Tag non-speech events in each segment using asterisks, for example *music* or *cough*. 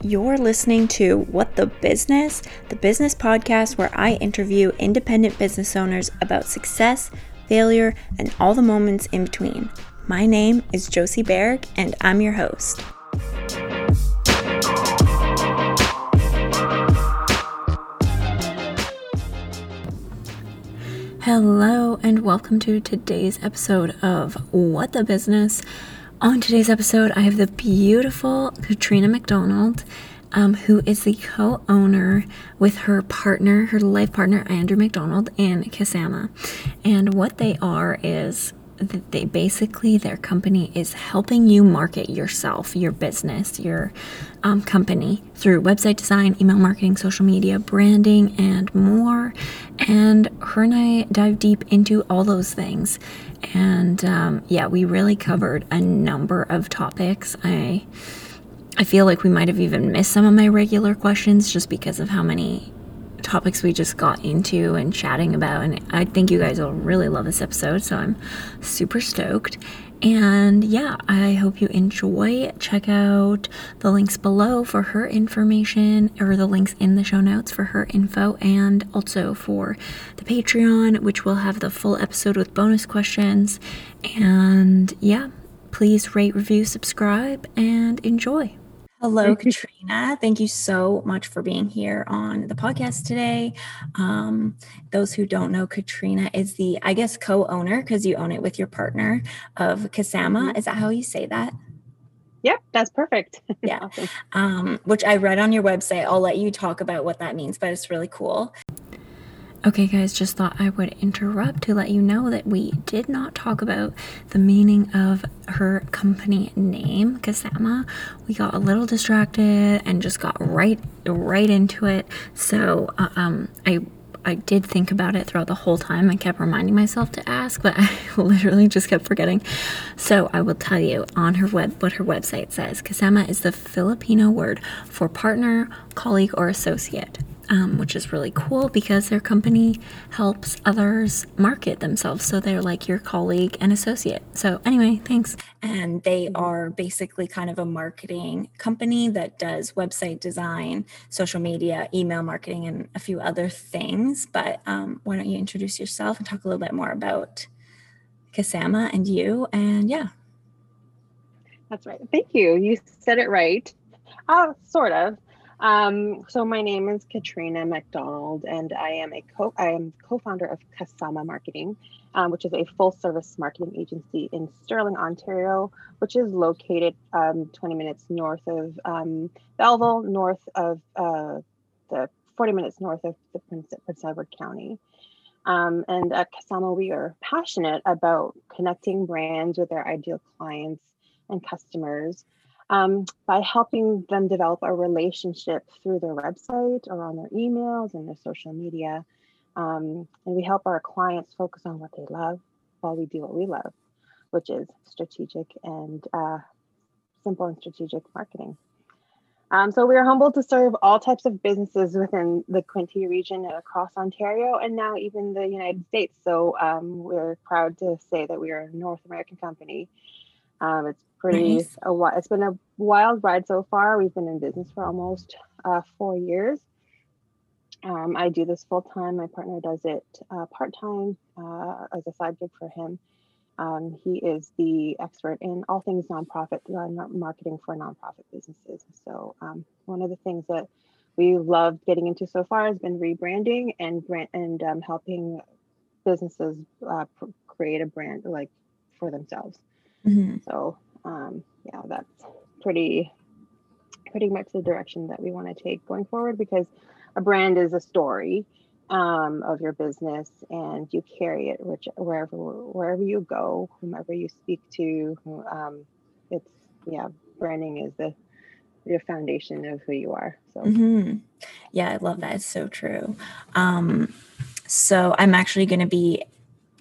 You're listening to What the Business, the business podcast where I interview independent business owners about success, failure, and all the moments in between. My name is Josie Berg, and I'm your host. Hello, and welcome to today's episode of What the Business. On today's episode, I have the beautiful Katrina McDonald, um, who is the co owner with her partner, her life partner, Andrew McDonald, and Kasama. And what they are is that they basically, their company is helping you market yourself, your business, your um, company through website design, email marketing, social media, branding, and more. And her and I dive deep into all those things. And um, yeah, we really covered a number of topics. I I feel like we might have even missed some of my regular questions just because of how many topics we just got into and chatting about. And I think you guys will really love this episode. So I'm super stoked. And yeah, I hope you enjoy. Check out the links below for her information or the links in the show notes for her info and also for the Patreon, which will have the full episode with bonus questions. And yeah, please rate, review, subscribe, and enjoy. Hello, Katrina. Thank you so much for being here on the podcast today. Um, those who don't know, Katrina is the, I guess, co owner because you own it with your partner of Kasama. Mm-hmm. Is that how you say that? Yep, that's perfect. *laughs* Yeah. awesome. um, which I read on your website. I'll let you talk about what that means, but it's really cool. Okay, guys, just thought I would interrupt to let you know that we did not talk about the meaning of her company name, Kasama. We got a little distracted and just got right right into it. So, uh, um, I I did think about it throughout the whole time. I kept reminding myself to ask, but *laughs* I literally just kept forgetting. So I will tell you on her web what her website says. Kasama is the Filipino word for partner, colleague, or associate um, which is really cool because their company helps others market themselves. So they're like your colleague and associate. So, anyway, thanks. And they are basically kind of a marketing company that does website design, social media, email marketing, and a few other things. But um, why don't you introduce yourself and talk a little bit more about Kasama and you? And yeah. That's right. Thank you. You said it right. Uh, sort of. Um, so my name is Katrina McDonald, and I am a co I am co-founder of Kasama Marketing, um, which is a full-service marketing agency in Stirling, Ontario, which is located um, 20 minutes north of um, Belleville, north of uh, the 40 minutes north of the Prince, Prince Edward County. Um, and at Kasama, we are passionate about connecting brands with their ideal clients and customers um, by helping them develop a relationship through their website or on their emails and their social media. Um, and we help our clients focus on what they love while we do what we love, which is strategic and uh, simple and strategic marketing. Um, so we are humbled to serve all types of businesses within the Quinte region and across Ontario and now even the United States. So um, we're proud to say that we are a North American company. Um, it's pretty nice. a while. It's been a wild ride so far. We've been in business for almost uh, four years. Um, I do this full time. My partner does it uh, part time uh, as a side gig for him. Um, he is the expert in all things nonprofit uh, marketing for nonprofit businesses. So um, one of the things that we loved getting into so far has been rebranding and brand and um, helping businesses uh, create a brand like for themselves. Mm-hmm. So um, yeah, that's pretty pretty much the direction that we want to take going forward because a brand is a story um, of your business and you carry it which wherever wherever you go whomever you speak to um, it's yeah branding is the your foundation of who you are so mm-hmm. yeah i love that it's so true um, so i'm actually going to be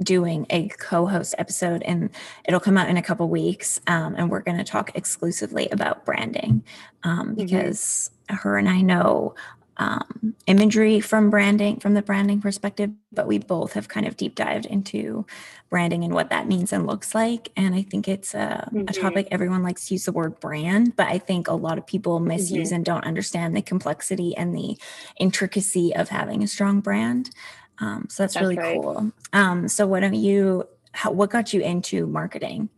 doing a co-host episode and it'll come out in a couple weeks um, and we're going to talk exclusively about branding um, mm-hmm. because mm-hmm. her and i know um, imagery from branding, from the branding perspective, but we both have kind of deep dived into branding and what that means and looks like. And I think it's a, mm-hmm. a topic everyone likes to use the word brand, but I think a lot of people misuse mm-hmm. and don't understand the complexity and the intricacy of having a strong brand. Um, so that's, that's really right. cool. Um, so why don't you, how, what got you into marketing?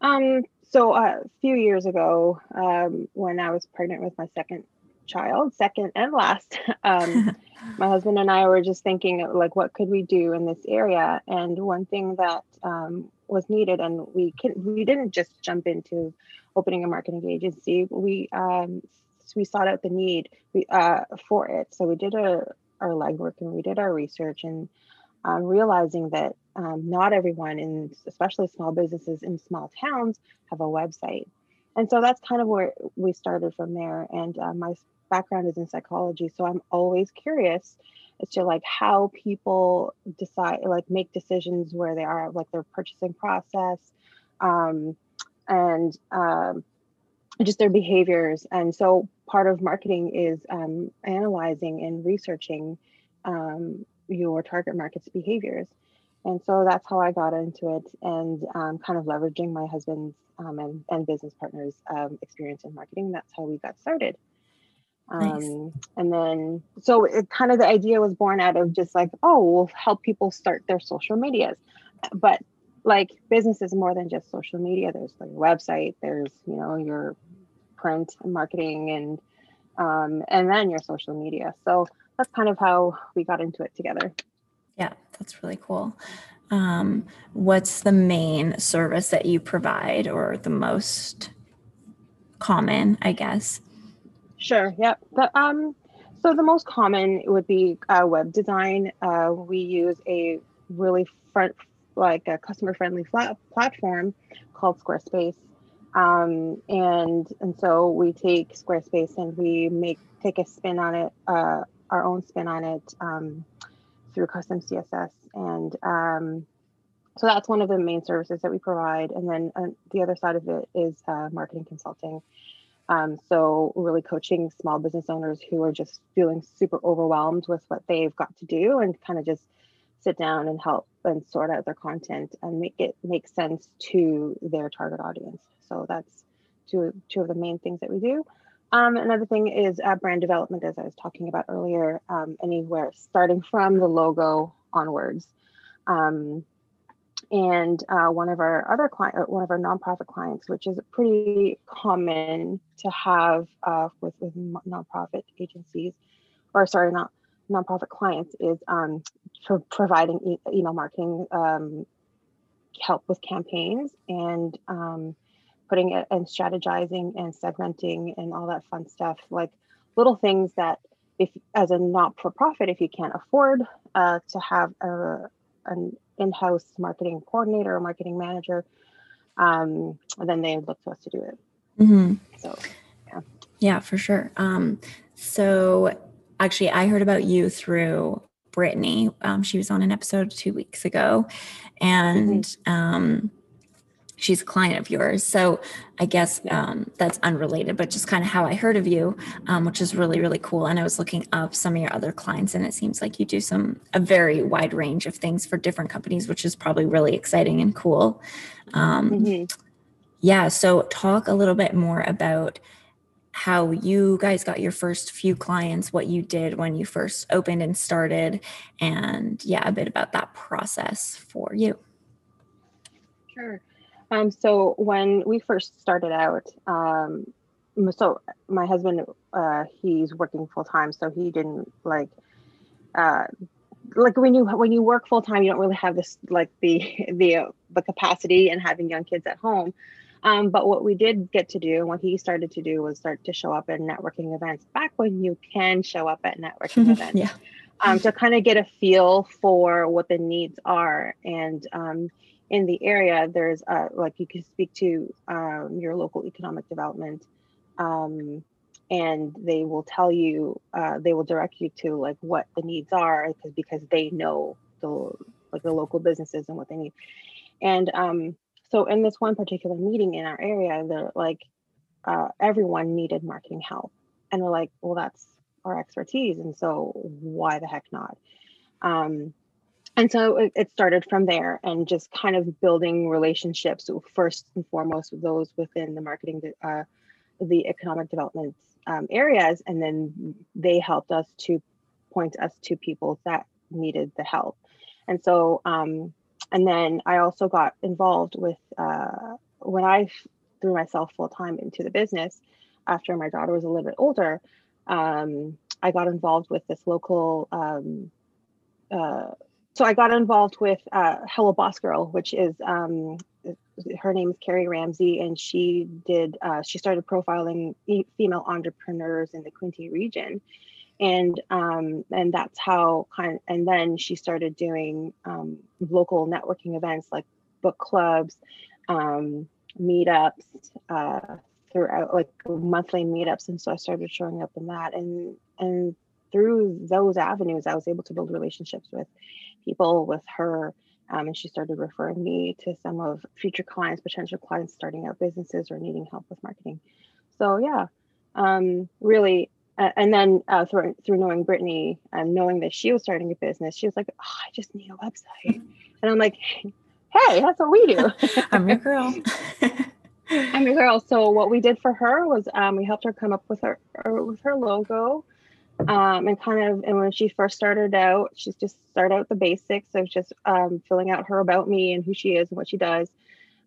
Um, so uh, a few years ago, um, when I was pregnant with my second child, second and last, *laughs* um, *laughs* my husband and I were just thinking like, what could we do in this area? And one thing that um, was needed, and we can we didn't just jump into opening a marketing agency. We um, we sought out the need we, uh, for it. So we did a, our legwork and we did our research and um, realizing that um, not everyone, in especially small businesses in small towns, have a website. And so that's kind of where we started from there. And uh, my background is in psychology, so I'm always curious as to like how people decide, like make decisions where they are, like their purchasing process, um, and um, just their behaviors. And so part of marketing is um, analyzing and researching um, your target market's behaviors. And so that's how I got into it and um, kind of leveraging my husband's um, and, and business partners' um, experience in marketing. That's how we got started. Nice. Um, and then, so it kind of the idea was born out of just like, oh, we'll help people start their social medias. But like business is more than just social media. There's like your website, there's, you know, your print and marketing and um, and then your social media. So that's kind of how we got into it together. Yeah, that's really cool. Um, what's the main service that you provide or the most common, I guess? Sure. Yep. The, um, so the most common would be uh, web design. Uh, we use a really front, like a customer friendly flat platform called Squarespace. Um, and and so we take Squarespace and we make take a spin on it, uh, our own spin on it um, through custom CSS. And um, so that's one of the main services that we provide. And then uh, the other side of it is uh, marketing consulting. Um, so really coaching small business owners who are just feeling super overwhelmed with what they've got to do and kind of just sit down and help and sort out their content and make it make sense to their target audience. So that's two two of the main things that we do. Um, another thing is uh, brand development, as I was talking about earlier, um, anywhere starting from the logo onwards. Um, and uh, one of our other client, uh, one of our nonprofit clients, which is pretty common to have uh, with with nonprofit agencies, or sorry, not nonprofit clients, is um, for providing e- email marketing um, help with campaigns and um, putting it and strategizing and segmenting and all that fun stuff, like little things that if as a not for profit, if you can't afford uh, to have a an in-house marketing coordinator or marketing manager, um, then they look to us to do it. Mm-hmm. So, yeah, yeah, for sure. Um, so, actually, I heard about you through Brittany. Um, she was on an episode two weeks ago, and mm-hmm. um, she's a client of yours. So I guess um, that's unrelated, but just kind of how I heard of you, um, which is really, really cool. And I was looking up some of your other clients, and it seems like you do some a very wide range of things for different companies, which is probably really exciting and cool. Um, mm-hmm. Yeah. So talk a little bit more about how you guys got your first few clients, what you did when you first opened and started, and yeah, a bit about that process for you. Sure. Um, so when we first started out, um, so my husband, uh, he's working full time, so he didn't like, uh, like when you when you work full time, you don't really have this like the *laughs* the uh, the capacity and having young kids at home. Um, but what we did get to do, and what he started to do, was start to show up at networking events. Back when you can show up at networking *laughs* events, yeah. um, to kind of get a feel for what the needs are, and um, in the area, there's uh, like you can speak to um, your local economic development, um, and they will tell you, uh, they will direct you to like what the needs are because because they know the like the local businesses and what they need. And um, so in this one particular meeting in our area, the like uh, everyone needed marketing help, and we're like, well, that's our expertise. And so why the heck not? Um, and so it, it, started from there and just kind of building relationships first and foremost with those within the marketing, uh, the economic development um, areas. And then they helped us to point us to people that needed the help. And so, um, and then I also got involved with, uh, when I threw myself full time into the business after my daughter was a little bit older, um, I got involved with this local. Um, uh, so I got involved with uh, Hello Boss Girl, which is um, her name is Carrie Ramsey, and she did uh, she started profiling female entrepreneurs in the Quinte region, and um, and that's how kind of, and then she started doing um, local networking events like book clubs, um, meetups, uh, throughout like monthly meetups and so i started showing up in that and and through those avenues i was able to build relationships with people with her um, and she started referring me to some of future clients potential clients starting out businesses or needing help with marketing. So yeah um, really uh, and then uh, through, through knowing brittany and knowing that she was starting a business she was like oh, i just need a website and i'm like hey that's what we do *laughs* i'm your girl *laughs* I'm a girl. So what we did for her was um, we helped her come up with her with her logo, um, and kind of and when she first started out, she's just started out the basics of just um, filling out her about me and who she is and what she does.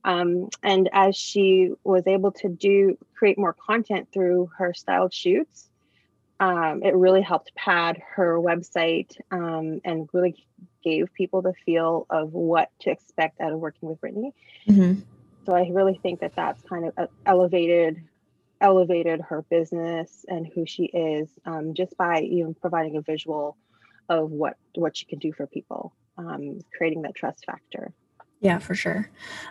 Um, and as she was able to do create more content through her styled shoots, um, it really helped pad her website um, and really gave people the feel of what to expect out of working with Brittany. Mm-hmm so I really think that that's kind of uh, elevated elevated her business and who she is um, just by even providing a visual of what what she can do for people um, creating that trust factor yeah for sure.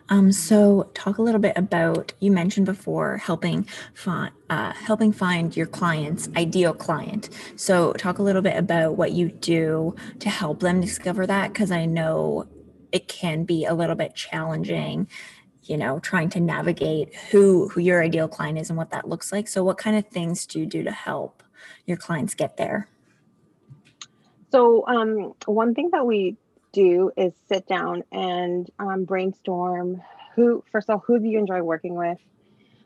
Um, so talk a little bit about you mentioned before helping find uh, helping find your client's ideal client. So talk a little bit about what you do to help them discover that because i know it can be a little bit challenging you know trying to navigate who who your ideal client is and what that looks like. So what kind of things do you do to help your clients get there? So um, one thing that we do is sit down and um, brainstorm who first of all who do you enjoy working with?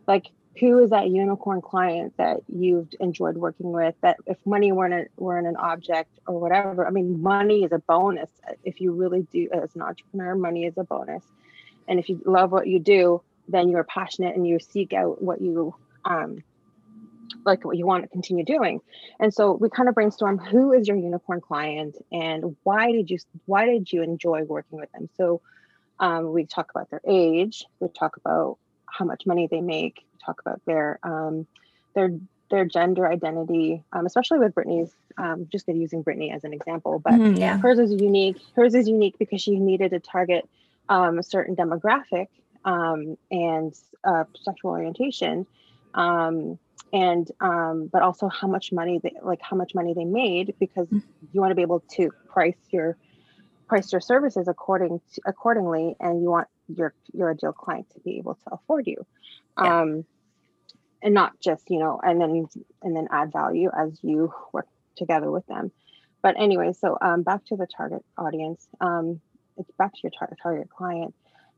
Like who is that unicorn client that you've enjoyed working with that if money weren't, a, weren't an object or whatever i mean money is a bonus. If you really do as an entrepreneur money is a bonus. And if you love what you do then you're passionate and you seek out what you um, like what you want to continue doing and so we kind of brainstorm who is your unicorn client and why did you why did you enjoy working with them so um, we talk about their age we talk about how much money they make we talk about their um, their their gender identity um, especially with brittany's um, just using brittany as an example but mm, yeah. hers is unique hers is unique because she needed to target um, a certain demographic um, and uh, sexual orientation um, and um, but also how much money they like how much money they made because mm-hmm. you want to be able to price your price your services according to, accordingly and you want your your ideal client to be able to afford you yeah. um and not just you know and then and then add value as you work together with them but anyway so um back to the target audience um it's back to your tar- target client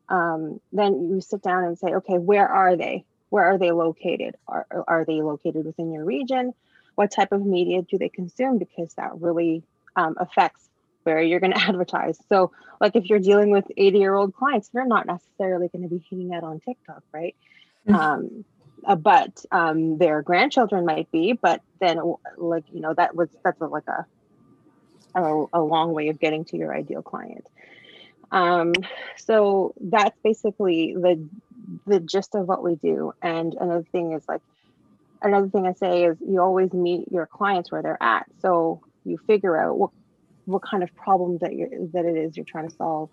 um, then you sit down and say okay where are they where are they located? Are, are they located within your region? What type of media do they consume? Because that really um, affects where you're going *laughs* to advertise. So like if you're dealing with 80 year old clients they're not necessarily going to be hanging out on tiktok right? Mm-hmm. um, uh, but um, their grandchildren might be but then like you know that was that's a, like a, a, a long way of getting to your ideal client. Um, so that's basically the the gist of what we do. And another thing is like another thing I say is you always meet your clients where they're at. So you figure out what what kind of problem that you that it is you're trying to solve.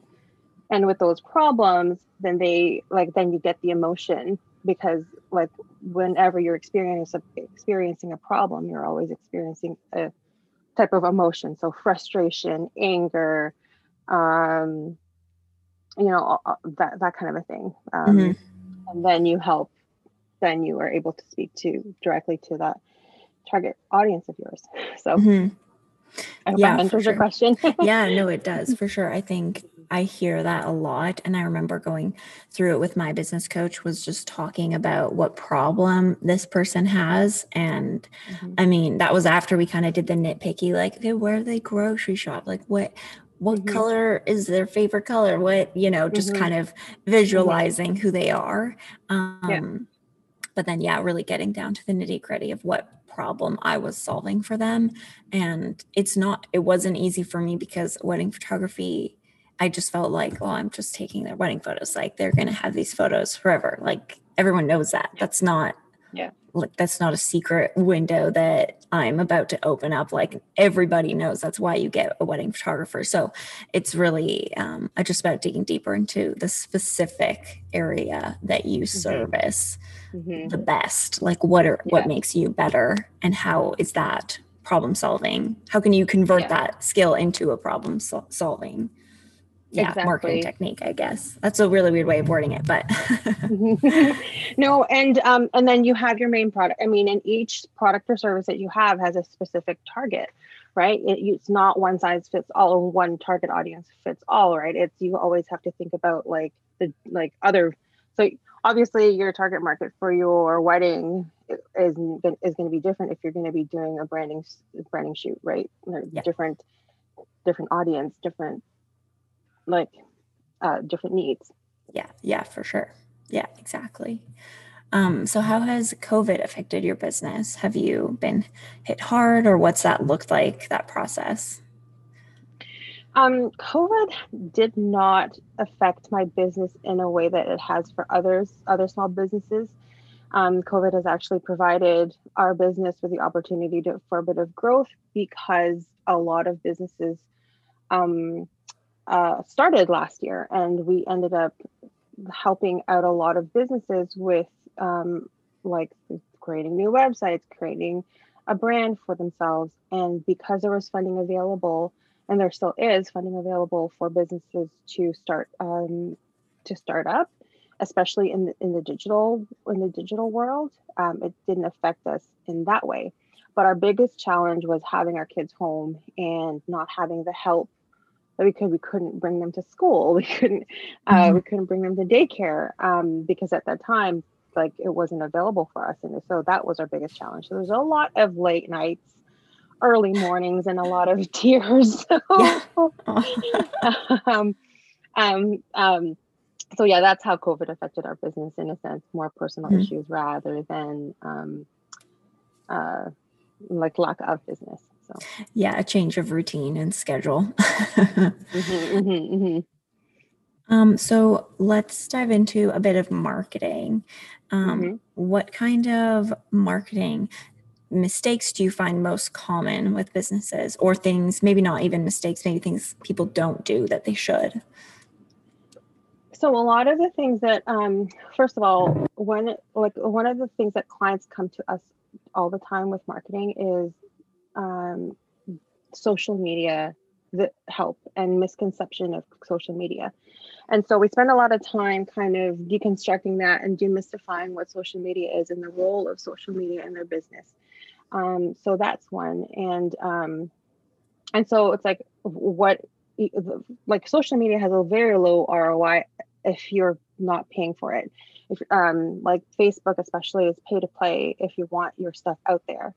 And with those problems, then they like then you get the emotion because like whenever you're experiencing experiencing a problem, you're always experiencing a type of emotion. So frustration, anger, um, you know that that kind of a thing um, mm-hmm. and then you help then you are able to speak to directly to that target audience of yours. *laughs* So mm-hmm. I hope yeah, that answers sure. your question. *laughs* yeah, no, it does for sure. I think I hear that a lot. And I remember going through it with my business coach, was just talking about what problem this person has. And mm-hmm. I mean, that was after we kind of did the nitpicky, like, okay, where do they grocery shop? Like, what? What mm-hmm. color is their favorite color? What, you know, just mm-hmm. kind of mm-hmm. visualizing who they are. Um, yeah. But then, yeah, really getting down to the nitty gritty of what problem I was solving for them. And it's not, it wasn't easy for me because wedding photography, I just felt like, oh, I'm just taking their wedding photos. Like they're going to have these photos forever. Like everyone knows that. That's not, yeah. Like that's not a secret window that I'm about to open up. Like everybody knows that's why you get a wedding photographer. So it's really um, just about digging deeper into the specific area that you mm-hmm. service mm-hmm. the best like what are yeah. what makes you better and how is that problem solving how can you convert yeah. that skill into a problem sol- solving yeah exactly. marketing technique i guess that's a really weird way of wording it but *laughs* no and um and then you have your main product i mean and each product or service that you have has a specific target right it, it's not one size fits all or one target audience fits all right it's you always have to think about like the like other so obviously your target market for your wedding is is going to be different if you're going to be doing a branding branding shoot right yeah. different different audience different like uh, different needs. Yeah yeah for sure. Yeah exactly. Um, so how has covid affected your business? Have you been hit hard or what's that looked like that process? Um, COVID did not affect my business in a way that it has for others, other small businesses. Um, COVID has actually provided our business with the opportunity to, for a bit of growth because a lot of businesses um, uh, started last year, and we ended up helping out a lot of businesses with um, like creating new websites, creating a brand for themselves, and because there was funding available and there still is funding available for businesses to start um, to start up, especially in the, in the digital in the digital world. Um, it didn't affect us in that way, but our biggest challenge was having our kids home and not having the help that we could. We couldn't bring them to school. *laughs* We couldn't. Uh, mm-hmm. We couldn't bring them to daycare um, because at that time, like it wasn't available for us, and so that was our biggest challenge. So there's a lot of late nights early *laughs* mornings and a lot of *laughs* tears. um, um, um, so yeah, that's how COVID affected our business in a sense, more personal mm-hmm. issues rather than um, uh, like lack of business. So yeah, a change of routine and schedule. *laughs* mm-hmm, mm-hmm, mm-hmm. Um, so let's dive into a bit of marketing. Um, mm-hmm. What kind of marketing mistakes do you find most common with businesses or things maybe not even mistakes maybe things people don't do that they should so a lot of the things that um, first of all when like one of the things that clients come to us all the time with marketing is um, social media the help and misconception of social media and so we spend a lot of time kind of deconstructing that and demystifying what social media is and the role of social media in their business um, so that's one. And um, and so it's like what like social media has a very low ROI if you're not paying for it. If um, like Facebook especially is pay to play if you want your stuff out there.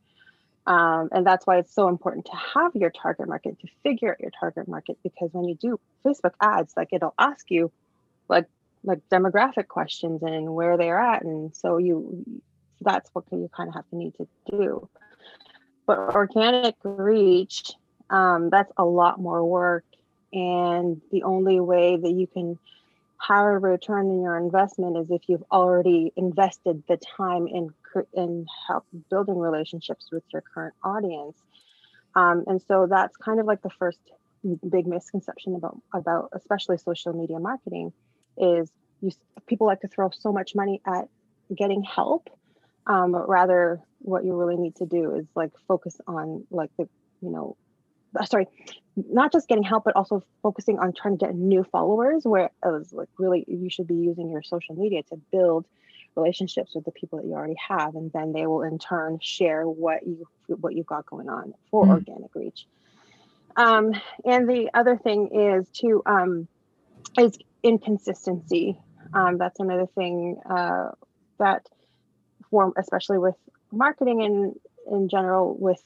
Um, and that's why it's so important to have your target market to figure out your target market because when you do facebook ads like it'll ask you like like demographic questions and where they're at and so you that's what you kind of have to need to do but organic reach, um, that's a lot more work. And the only way that you can a return in your investment is if you've already invested the time in in help building relationships with your current audience. Um, and so that's kind of like the first big misconception about about especially social media marketing is you people like to throw so much money at getting help um, but rather what you really need to do is like focus on like the you know sorry not just getting help but also focusing on trying to get new followers where it was like really you should be using your social media to build relationships with the people that you already have and then they will in turn share what you what you've got going on for mm. organic reach um, and the other thing is to um, is inconsistency um, that's another thing uh, that for especially with marketing and in general with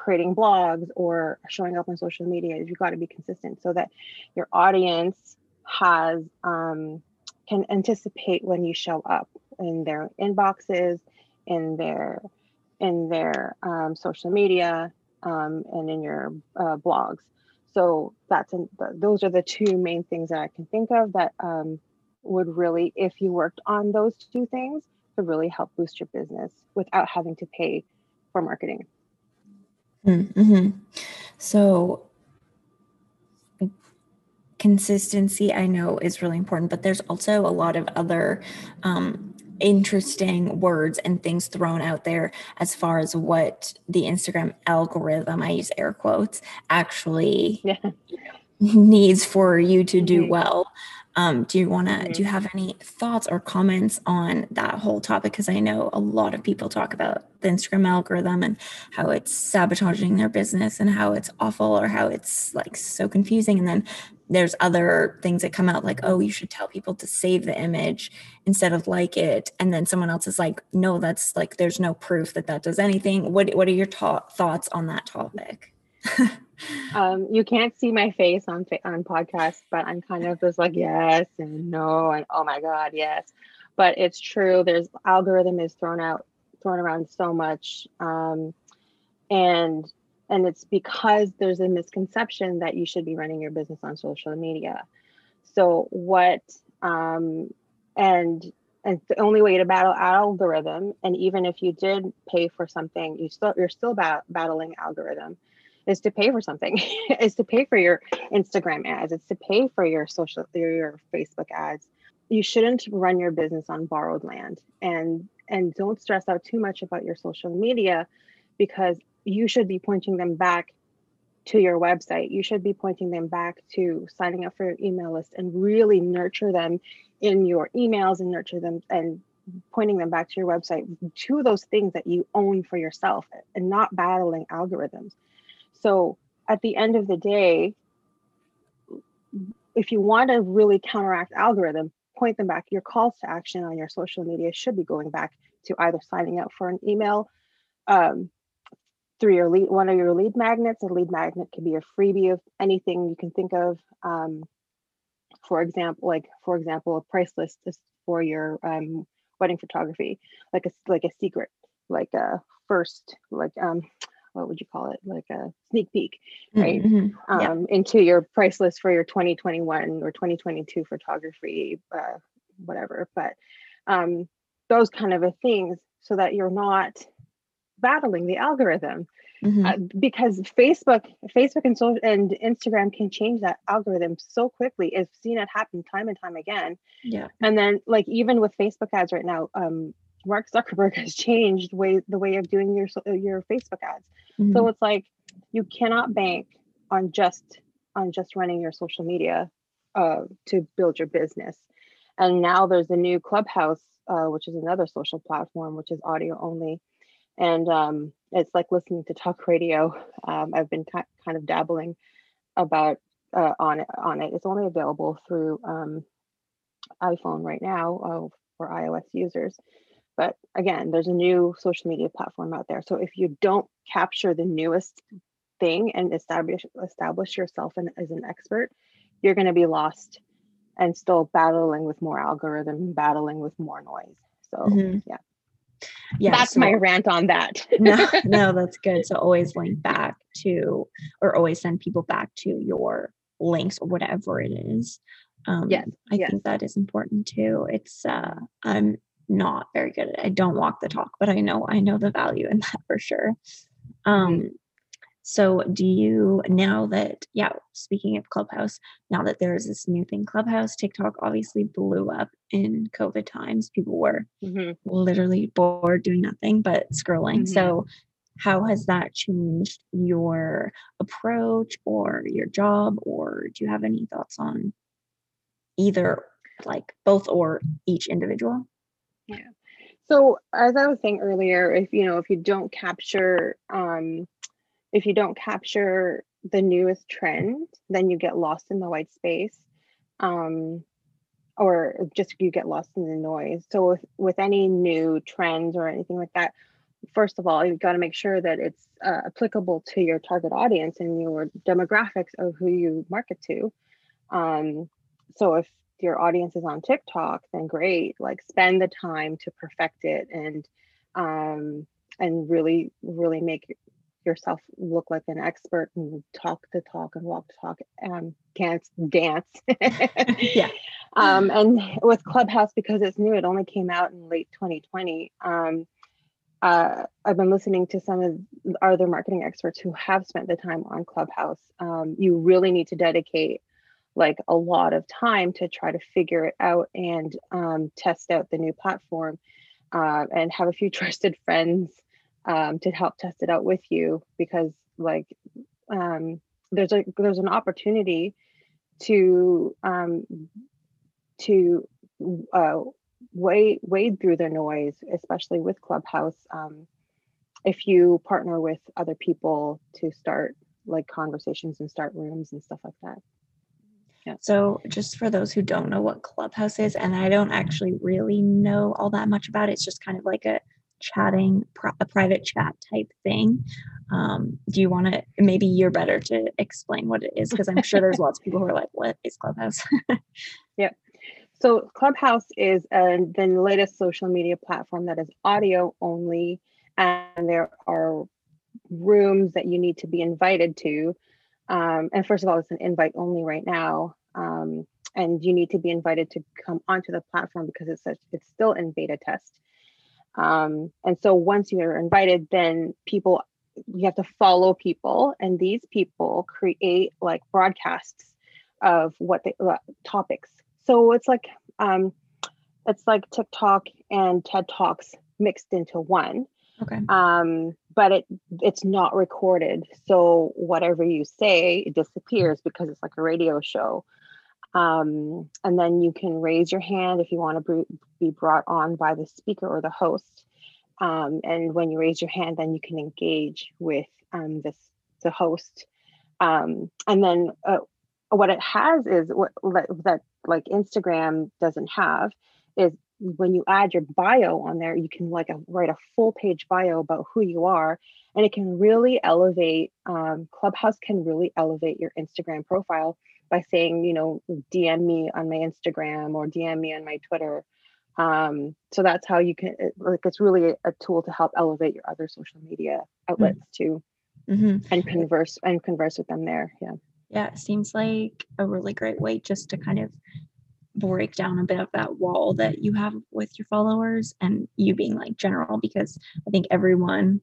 creating blogs or showing up on social media is you've got to be consistent so that your audience has um, can anticipate when you show up in their inboxes, in their in their um, social media, um, and in your uh, blogs. So that's an, those are the two main things that I can think of that um, would really, if you worked on those two things, could really help boost your business without having to pay for marketing. Mm-hmm. So consistency i know is really important but there's also a lot of other um, interesting words and things thrown out there as far as what the instagram algorithm i use air quotes actually yeah. *laughs* needs for you to do mm-hmm. well um, do you want to mm-hmm. do you have any thoughts or comments on that whole topic? Because i know a lot of people talk about the instagram algorithm and how it's sabotaging their business and how it's awful or how it's like so confusing. And then there's other things that come out like oh you should tell people to save the image instead of like it. And then someone else is like no that's like there's no proof that that does anything. What what are your ta- thoughts on that topic *laughs* um, you can't see my face on on podcast but i'm kind of just like yes and no and oh my god yes but it's true there's algorithm is thrown out thrown around so much um, and and it's because there's a misconception that you should be running your business on social media. So what um, and and the only way to battle algorithm, and even if you did pay for something, you still you're still bat- battling algorithm, is to pay for something, *laughs* is to pay for your Instagram ads, it's to pay for your social your Facebook ads. You shouldn't run your business on borrowed land, and and don't stress out too much about your social media because you should be pointing them back to your website. You should be pointing them back to signing up for your email list and really nurture them in your emails and nurture them and pointing them back to your website to those things that you own for yourself and not battling algorithms. So at the end of the day, if you want to really counteract algorithm, point them back. Your calls to action on your social media should be going back to either signing up for an email, um, through your lead one of your lead magnets. A lead magnet can be a freebie of anything you can think of. Um, for example, like for example, a price list is for your um, wedding photography, like a like a secret, like a first, like um, what would you call it? Like a sneak peek, right? Mm-hmm. Um, into your price list for your 2021 or 2022 photography, uh, whatever. But um, those kind of a things, so that you're not battling the algorithm mm-hmm. uh, because Facebook, Facebook and so and Instagram can change that algorithm so quickly. I've seen it happen time and time again. Yeah. And then like even with Facebook ads right now, um, Mark Zuckerberg *laughs* has changed way the way of doing your your Facebook ads. Mm-hmm. So it's like you cannot bank on just on just running your social media uh, to build your business. And now there's a new Clubhouse, uh, which is another social platform, which is audio only and um, it's like listening to talk radio. Um, I've been kind of dabbling about uh, on it. On it, it's only available through um, iPhone right now uh, for iOS users. But again, there's a new social media platform out there. So if you don't capture the newest thing and establish establish yourself in, as an expert, you're going to be lost and still battling with more algorithm, battling with more noise. So mm-hmm. yeah yeah that's so, my rant on that no *laughs* no that's good so always link back to or always send people back to your links or whatever it is um yes, i yes. think that is important too it's uh i'm not very good at it i don't walk the talk but i know i know the value in *laughs* that for sure um. So, do you now that, yeah, speaking of Clubhouse, now that there's this new thing, Clubhouse, TikTok obviously blew up in COVID times. People were mm-hmm. literally bored doing nothing but scrolling. Mm-hmm. So, how has that changed your approach or your job? Or do you have any thoughts on either, like both or each individual? Yeah. So as I was saying earlier, if you know, if you don't capture, um, if you don't capture the newest trend, then you get lost in the white space. Um, or just you get lost in the noise. So with, with any new trends or anything like that, first of all, you've got to make sure that it's uh, applicable to your target audience and your demographics of who you market to. Um, so if your audience is on TikTok, then great. Like spend the time to perfect it and um, and really, really make yourself look like an expert and talk the talk and walk the talk and dance dance. *laughs* yeah. *laughs* Um, and with Clubhouse, because it's new, it only came out in late 2020. Um, uh, I've been listening to some of other marketing experts who have spent the time on Clubhouse. Um, you really need to dedicate like a lot of time to try to figure it out and um, test out the new platform uh, and have a few *laughs* trusted friends um, to help test it out with you because like um, there's a there's an opportunity to um, to uh, wade wade through the noise, especially with Clubhouse. Um, if you partner with other people to start like conversations and start rooms and stuff like that. Yeah. So, just for those who don't know what Clubhouse is, and I don't actually really know all that much about it, it's just kind of like a chatting, a private chat type thing. Um, do you want to, maybe you're better to explain what it is? Because I'm sure there's lots of people who are like, what is Clubhouse? *laughs* yeah. So, Clubhouse is uh, the latest social media platform that is audio only, and there are rooms that you need to be invited to um, and first of all, it's an invite only right now. Um, and you need to be invited to come onto the platform because it's such, it's still in beta test. Um, and so once you're invited, then people you have to follow people, and these people create like broadcasts of what the uh, topics. So it's like um, it's like TikTok and TED Talks mixed into one. Okay. Um, but it it's not recorded, so whatever you say it disappears because it's like a radio show. Um, and then you can raise your hand if you want to be brought on by the speaker or the host. Um, and when you raise your hand, then you can engage with um, this the host. Um, and then uh, what it has is what that like Instagram doesn't have is when you add your bio on there, you can like a, write a full page bio about who you are, and it can really elevate. Um, Clubhouse can really elevate your Instagram profile by saying, you know, DM me on my Instagram or DM me on my Twitter. Um, so that's how you can it, like it's really a tool to help elevate your other social media outlets mm-hmm. too, mm-hmm. and converse and converse with them there. Yeah. Yeah, it seems like a really great way just to kind of break down a bit of that wall that you have with your followers and you being like general because i think everyone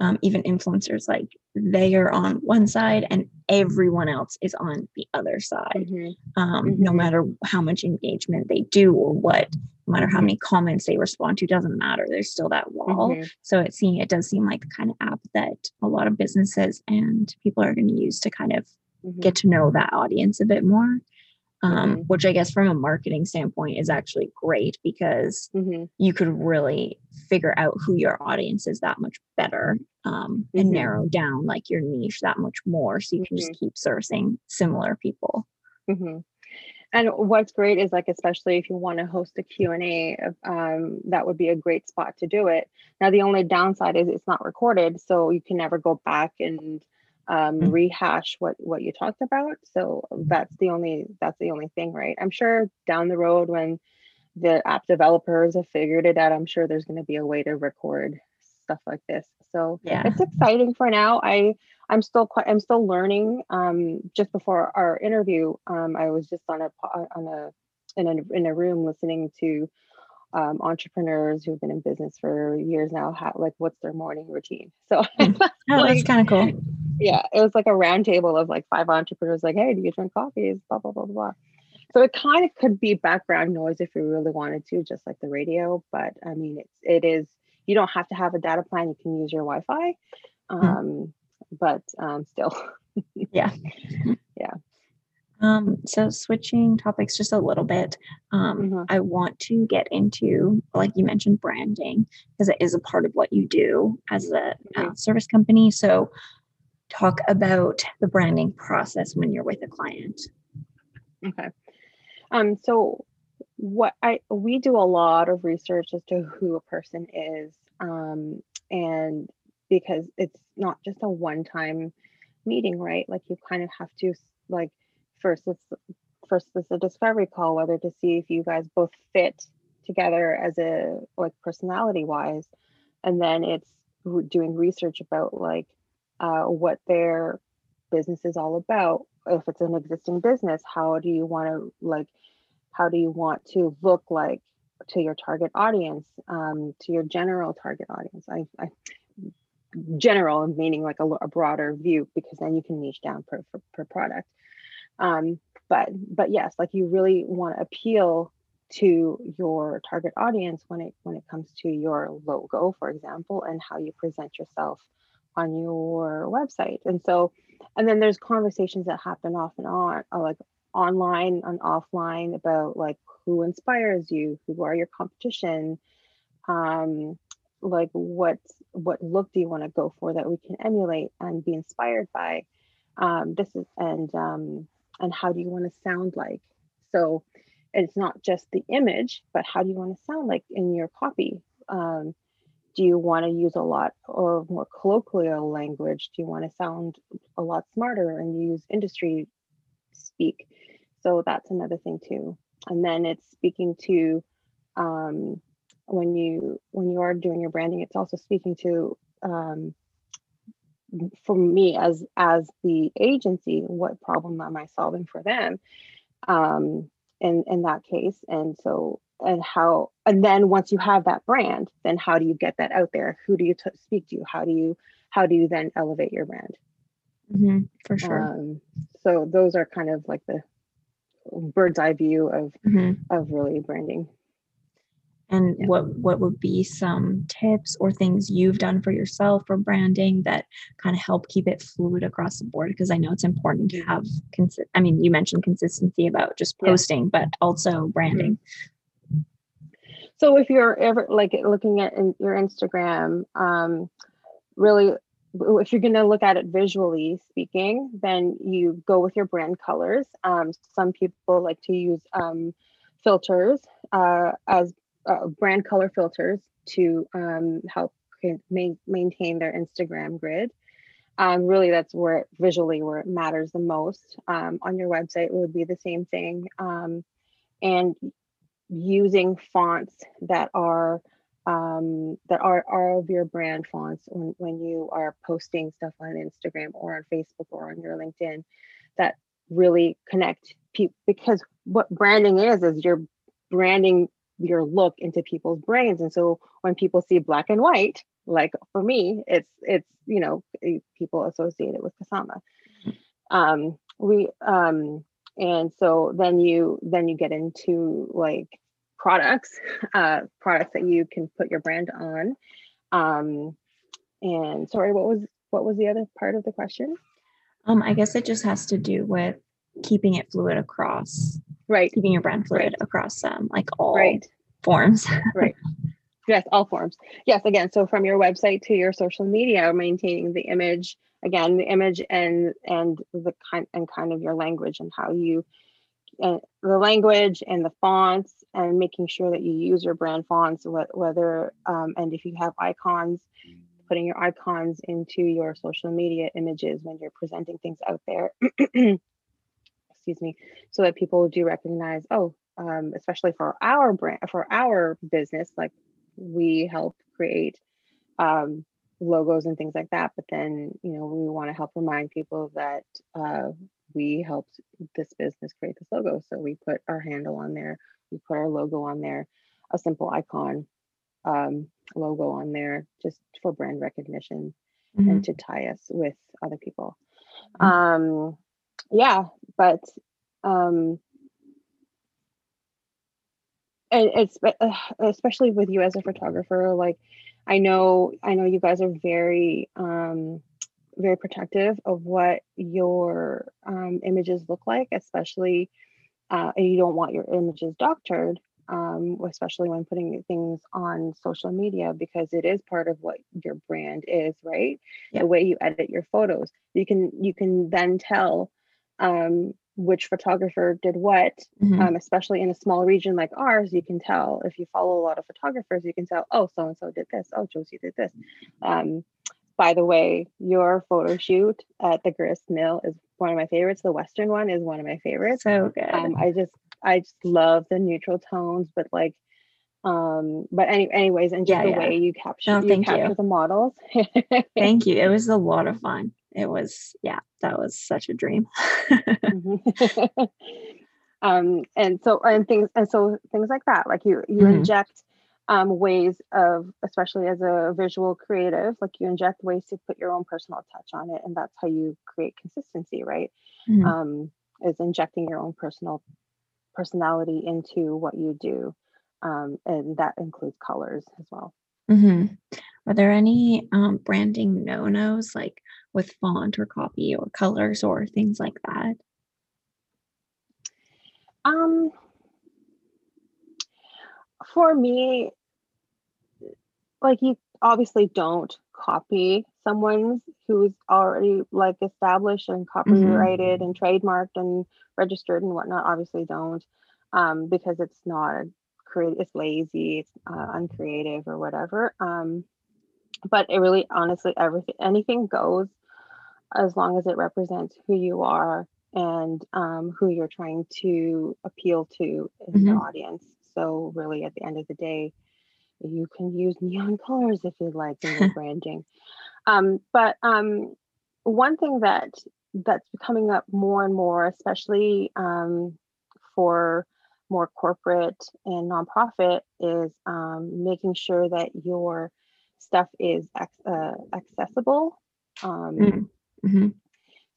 um, even influencers like they are on one side and everyone else is on the other side mm-hmm. Um, mm-hmm. no matter how much engagement they do or what no matter how many comments they respond to doesn't matter there's still that wall mm-hmm. so it seems it does seem like the kind of app that a lot of businesses and people are going to use to kind of mm-hmm. get to know that audience a bit more um, mm-hmm. which I guess from a marketing standpoint is actually great because mm-hmm. you could really figure out who your audience is that much better um, and mm-hmm. narrow down like your niche that much more so you can just mm-hmm. keep servicing similar people. Mm-hmm. And what's great is like, especially if you want to host a Q&A, um, that would be a great spot to do it. Now, the only downside is it's not recorded, so you can never go back and um, mm-hmm. rehash what what you talked about. So that's the only that's the only thing, right? I'm sure down the road when the app developers have figured it out, I'm sure there's going to be a way to record stuff like this. So yeah, it's exciting for now. I I'm still quite I'm still learning. Um, just before our interview, um, I was just on a on a in a in a room listening to um, entrepreneurs who've been in business for years now how like what's their morning routine so *laughs* hmm. oh, like, that's kind of cool yeah it was like a round table of like five entrepreneurs like hey do you drink coffees blah blah blah blah so it kind of could be background noise if you really wanted to just like the radio but i mean it's it is you don't have to have a data plan you can use your wi-fi hmm. um, but um, still *laughs* yeah yeah Um, so switching topics just a little bit, um, mm-hmm. I want to get into, like you mentioned, branding because it is a part of what you do as a mm-hmm. uh, service company. So, talk about the branding process when you're with a client. Okay. Um, so what I we do a lot of research as to who a person is, um, and because it's not just a one-time meeting, right? Like you kind of have to like first it's first it's a discovery call whether to see if you guys both fit together as a like personality wise and then it's doing research about like uh, what their business is all about. If it's an existing business how do you want to like how do you want to look like to your target audience um, to your general target audience? I, I general meaning like a, a, broader view because then you can niche down per, per, per product. Um, but but yes like you really want to appeal to your target audience when it when it comes to your logo for example and how you present yourself on your website. And so and then there's conversations that happen off and on uh, like online and offline about like who inspires you who are your competition um like what what look do you want to go for that we can emulate and be inspired by? Um this is and um and how do you want to sound like? So it's not just the image but how do you want to sound like in your copy? Um, do you want to use a lot of more colloquial language? Do you want to sound a lot smarter and use industry speak? So that's another thing too. And then it's speaking to um, when you when you are doing your branding it's also speaking to um, for me as as the agency what problem am i solving for them? Um in in that case and so and how and then once you have that brand then how do you get that out there who do you t- speak to how do you how do you then elevate your brand mm-hmm, for sure um, so those are kind of like the bird's eye view of mm-hmm. of really branding and yeah. what what would be some tips or things you've done for yourself for branding that kind of help keep it fluid across the board because i know it's important to have consi- i mean you mentioned consistency about just posting yeah. but also branding mm-hmm. So if you're ever like looking at in your instagram um, really if you're going to look at it visually speaking then you go with your brand colors um, some people like to use um, filters uh, as uh, brand color filters to um, help ma- maintain their Instagram grid. Um, really, that's where it, visually where it matters the most. Um, on your website it would be the same thing, um, and using fonts that are um, that are, are of your brand fonts when, when you are posting stuff on Instagram or on Facebook or on your LinkedIn that really connect people because what branding is is you're branding your look into people's brains. And so when people see black and white like for me it's it's you know eh, people associate it with kasama. Um we um and so then you then you get into like products *laughs* uh products that you can put your brand on. Um and sorry what was what was the other part of the question? Um i guess it just has to do with keeping it fluid across right. keeping your brand fluid right. across um like all right. forms. *laughs* Right. Yes all forms. Yes again so from your website to your social media maintaining the image again the image and and the kind and kind of your language and how you and the language and the fonts and making sure that you use your brand fonts whether um, and if you have icons putting your icons into your social media images when you're presenting things out there. *clears throat* Excuse me, so that people do recognize, oh, um, especially for our brand, for our business, like we help create um, logos and things like that. But then, you know, we want to help remind people that uh, we helped this business create this logo. So we put our handle on there, we put our logo on there, a simple icon um, logo on there just for brand recognition mm-hmm. and to tie us with other people. Mm-hmm. Um, yeah, but um, and it's *sighs* especially with you as a photographer, like I know I know you guys are very um, very protective of what your um, images look like, especially, uh, and you don't want your images doctored, um, especially when putting things on social media, because it is part of what your brand is, right? Yeah. The way you edit your photos, you can you can then tell um, which photographer did what, Mhm. um, especially in a small region like ours. You can tell if you follow a lot of photographers, you can tell, oh, so and so did this, oh, Josie did this. Um, by the way, your photo shoot at the grist mill is one of my favorites. The Western one is one of my favorites. so good. Um, I just I just love the neutral tones, but like um but any anyways and just Yeah, the yeah. way you capture you thank you. capture the models *laughs* Thank you. It was a lot of fun. It was, yeah, that was such a dream. *laughs* Mhm. *laughs* um and so and things and so things like that like you you Mhm. inject um ways of especially as a visual creative like you inject ways to put your own personal touch on it and that's how you create consistency right Mhm. um is injecting your own personal personality into what you do um and that includes colors as well mm-hmm. Are there any um, branding no-nos like with font or copy or colors or things like that? um for me like you obviously don't copy someone who's already like established and copyrighted and trademarked and registered and whatnot obviously don't um, because it's not creative it's lazy it's uh, uncreative or whatever um, but it really honestly everything anything goes as long as it represents who you are and um, who you're trying to appeal to in the Mhm. audience so really at the end of the day you can use neon *laughs* colors if you like in your *laughs* branding. Um, but um, one thing that that's coming up more and more, especially um, for more corporate and nonprofit, is um, making sure that your stuff is ac- uh, accessible. Um, Mm. Mhm.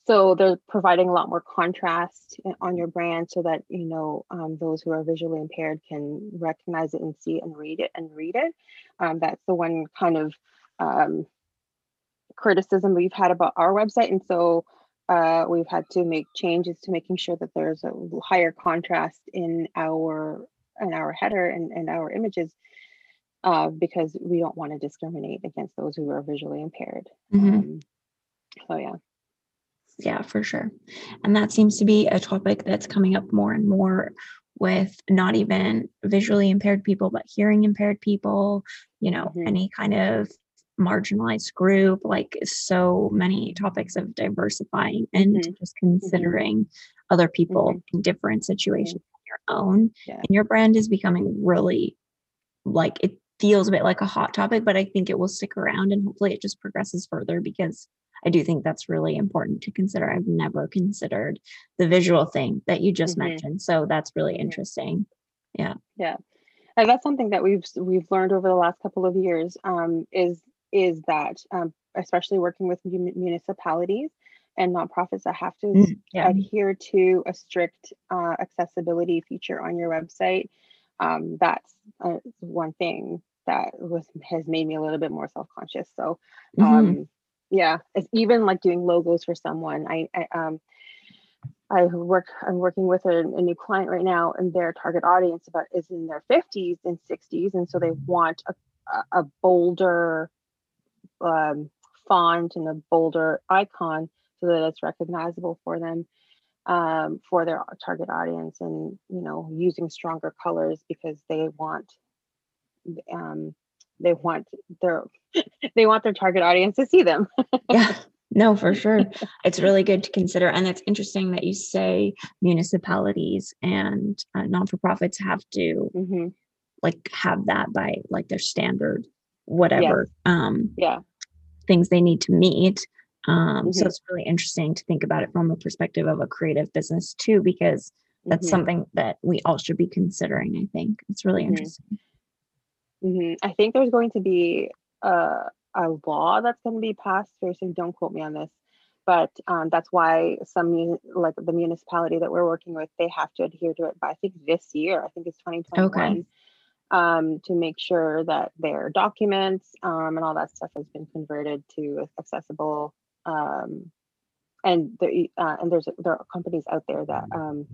so they're providing a lot more contrast on your brand so that you know um, those who are visually impaired can recognize it and see it and read it and read it. Um, that's the one kind of um, criticism we've had about our website, and so uh, we've had to make changes to making sure that there's a higher contrast in our in our header and, and our images uh, because we don't want to discriminate against those who are visually impaired. Mhm. Um, so yeah. Yeah, for sure. And that seems to be a topic that's coming up more and more with not even visually impaired people, but hearing impaired people, you know, Mhm. any kind of marginalized group, like so many topics of diversifying and Mhm. just considering other people Mhm. in different situations on your own. Yeah. And your brand is becoming really like it feels a bit like a hot topic, but I think it will stick around and hopefully it just progresses further because I do think that's really important to consider. I've never considered the visual thing that you just Mhm. mentioned. So that's really interesting. Yeah, Yeah. and that's something that we've we've learned over the last couple of years. Um, is is that um, especially working with municipalities and nonprofits that have to Mm, yeah. adhere to a strict uh, accessibility feature on your website. Um, that's uh, one thing that was has made me a little bit more self conscious. So Mhm. um, yeah, it's even like doing logos for someone. I, I um I work I'm working with a, a new client right now and their target audience about is in their 50s and 60s and so they want a, a, a bolder um, font and a bolder icon so that it's recognizable for them um, for their target audience and you know using stronger colors because they want um, they want their *laughs* they want their target audience to see them *laughs* yeah. No, for sure. It's really good to consider. And it's interesting that you say municipalities and uh, non for profits have to hmm like have that by like their standard, whatever um, yeah things they need to meet. Um, So Mhm. it's really interesting to think about it from the perspective of a creative business too, because that's Mhm. something that we all should be considering. I think it's really Mhm. interesting. Hmm I think there's going to be a, a law that's going to be passed very soon. Don't quote me on this, but um, that's why some like the municipality that we're working with, they have to adhere to it by I think this year. I think it's 2021. Okay. Um, to make sure that their documents um, and all that stuff has been converted to accessible um, and there uh, and there's there are companies out there that um,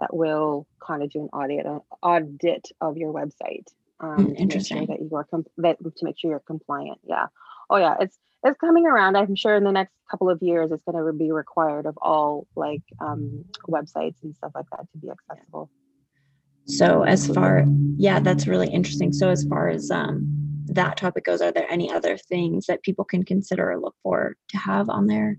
that will kind of do an audit uh, audit of your website um, make sure interesting. that you are that to make sure you're compliant. Yeah. Oh yeah, it's it's coming around. I'm sure in the next couple of years it's going to be required of all like um, websites and stuff like that to be accessible. So as far yeah, that's really interesting. So as far as um that topic goes, are there any other things that people can consider or look for to have on their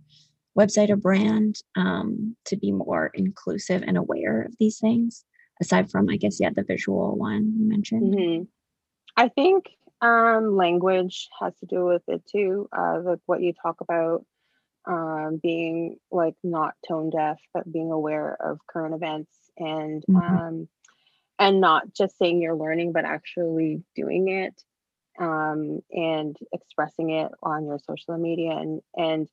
website or brand um, to be more inclusive and aware of these things? Aside from, I guess, yeah, the visual one you mentioned. hmm I think um, language has to do with it too. Uh, like what you talk about um, being like not tone deaf, but being aware of current events and Mhm. um, and not just saying you're learning, but actually doing it um, and expressing it on your social media and and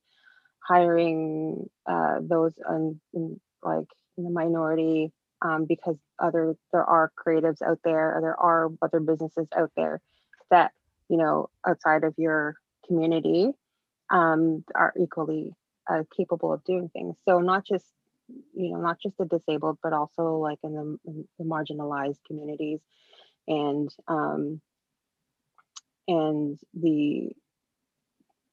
hiring uh, those on like in the minority um, because other there are creatives out there or there are other businesses out there that you know outside of your community um, are equally uh, capable of doing things so not just you know not just the disabled but also like in the, in the marginalized communities and um, and the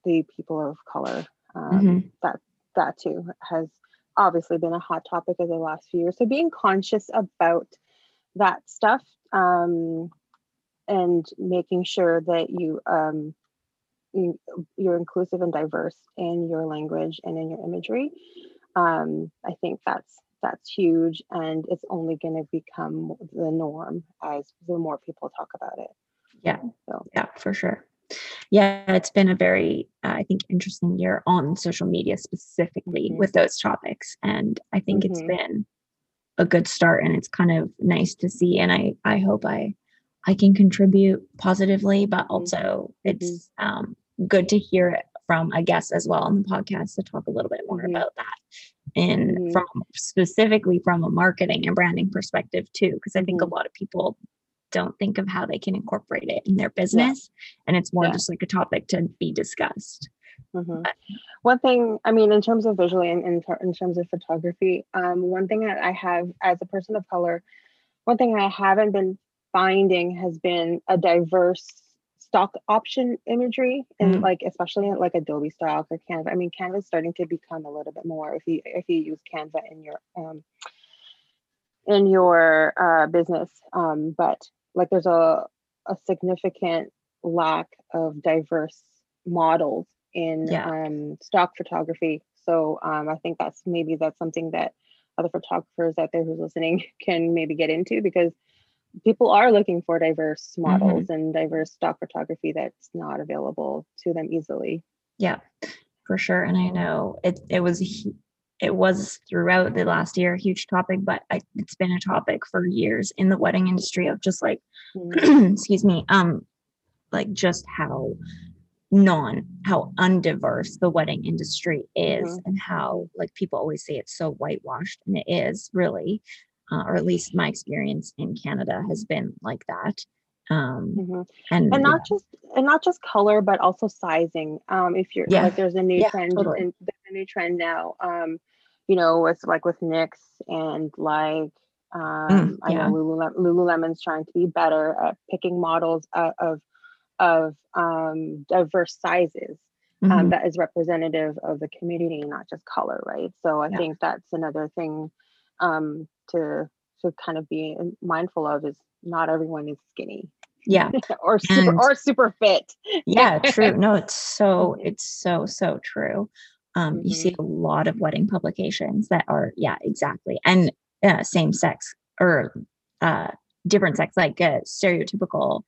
the people of color um, Mhm. that that too has obviously been a hot topic of the last few years so being conscious about that stuff um, and making sure that you um, you, you're inclusive and diverse in your language and in your imagery um, i think that's that's huge and it's only going to become the norm as the more people talk about it Yeah. so Yeah, for sure. Yeah, it's been a very, uh, I think, interesting year on social media specifically Mhm. with those topics, and I think it's Mhm. been a good start, and it's kind of nice to see. And I, I hope I, I can contribute positively, but also it's um, good to hear it from a guest as well on the podcast to talk a little bit more Mhm. about that, and Mhm. from specifically from a marketing and branding perspective too, because I think a Mhm. lot of people don't think of how they can incorporate it in their business and it's more Yeah. just like a topic to be discussed Mhm. One thing, I mean, in terms of visually and in, in terms of photography, um, one thing that I have as a person of color, one thing I haven't been finding has been a diverse stock option imagery and Mm. like especially like Adobe stock or Canva. I mean, Canva is starting to become a little bit more if you if you use Canva in your um, in your uh, business, um, but like there's a a significant lack of diverse models in Yeah. um, stock photography. So um, I think that's maybe that's something that other photographers out there who's listening *laughs* can maybe get into because people are looking for diverse models and diverse stock photography that's not available to them easily. yeah for sure and i know it it was it was throughout the last year a huge topic but I, it's been a topic for years in the wedding industry of just like Mhm. *clears throat* excuse me um like just how non how undiverse the wedding industry is Mhm. and how like people always say it's so whitewashed and it is really uh, or at least my experience in canada has been like that um Mhm. and, and not just and not just color but also sizing um if you're Yeah. like there's a new Yeah, trend totally. and there's a new trend now um you know it's like with NYX and like um i Mm, yeah. know Lululemon, lululemon's trying to be better at picking models of of, of um diverse sizes um, Mhm. that is representative of the community not just color right so i Yeah. think that's another thing um to to kind of be mindful of is not everyone is skinny yeah *laughs* or super And- or super fit. yeah *laughs* true no it's so Mhm. it's so so true um you see Mm-hmm. a lot of wedding publications that are yeah exactly and uh, same sex or uh different sex like a stereotypical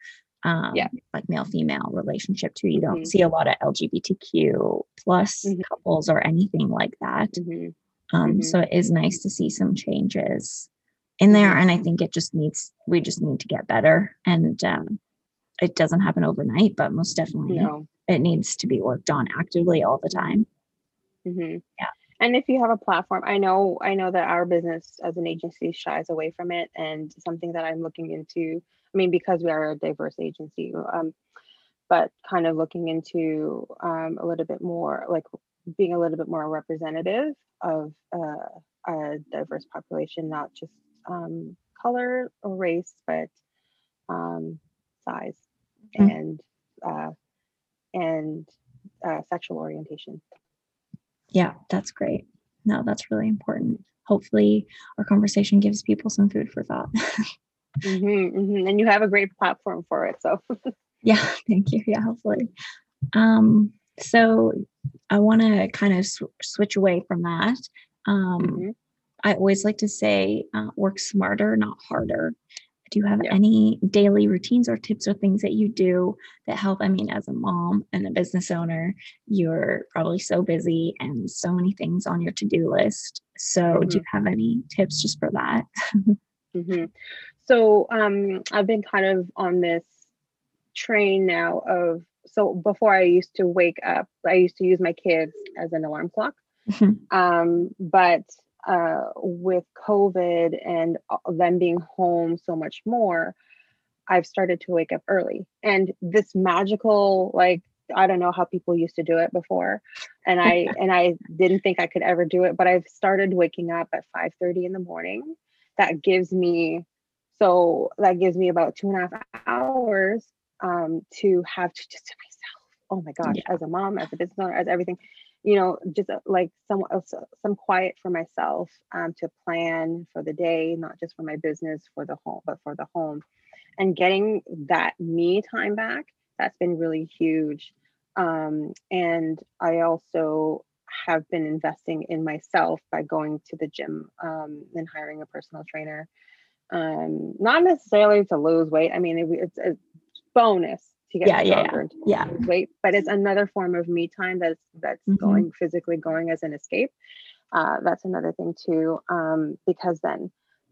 um Yeah. like male female relationship too you don't Mhm. see a lot of lgbtq plus Mhm. couples or anything like that Mhm. um so it is nice to see some changes in there Mhm. and i think it just needs we just need to get better and um it doesn't happen overnight but most definitely No. it needs to be worked on actively all the time Mhm. Yeah. And if you have a platform, I know I know that our business as an agency shies away from it, and something that I'm looking into. I mean, because we are a diverse agency, um, but kind of looking into um, a little bit more like being a little bit more representative of uh, a diverse population, not just um, color or race, but um, size Mm. and uh, and uh, sexual orientation. Yeah, that's great. No, that's really important. Hopefully, our conversation gives people some food for thought. *laughs* Mhm, mhm. And you have a great platform for it. So *laughs* yeah, thank you. Yeah, hopefully. Um, so I want to kind of sw- switch away from that. Um, Mhm. I always like to say, uh, work smarter, not harder. Do you have Yeah. any daily routines or tips or things that you do that help? I mean, as a mom and a business owner, you're probably so busy and so many things on your to do list. So, do you have any tips just for that? *laughs* hmm So um, I've been kind of on this train now of so before I used to wake up, I used to use my kids as an alarm clock. Mhm. *laughs* Um, but uh, with COVID and them being home so much more, I've started to wake up early. And this magical, like, I don't know how people used to do it before. And I *laughs* and I didn't think I could ever do it, but I've started waking up at 5 30 in the morning. That gives me so that gives me about two and a half hours um, to have to just to myself. Oh my gosh, Yeah. as a mom, as a business owner, as everything, you know, just uh, like some uh, some quiet for myself um, to plan for the day, not just for my business, for the home, but for the home, and getting that me time back. That's been really huge. Um, and I also have been investing in myself by going to the gym um, and hiring a personal trainer. Um, not necessarily to lose weight. I mean, it, it's a bonus to get Yeah, yeah, yeah. to Yeah. weight, but it's another form of me time that's that's Mhm. going physically going as an escape. Uh, that's another thing too, um, because then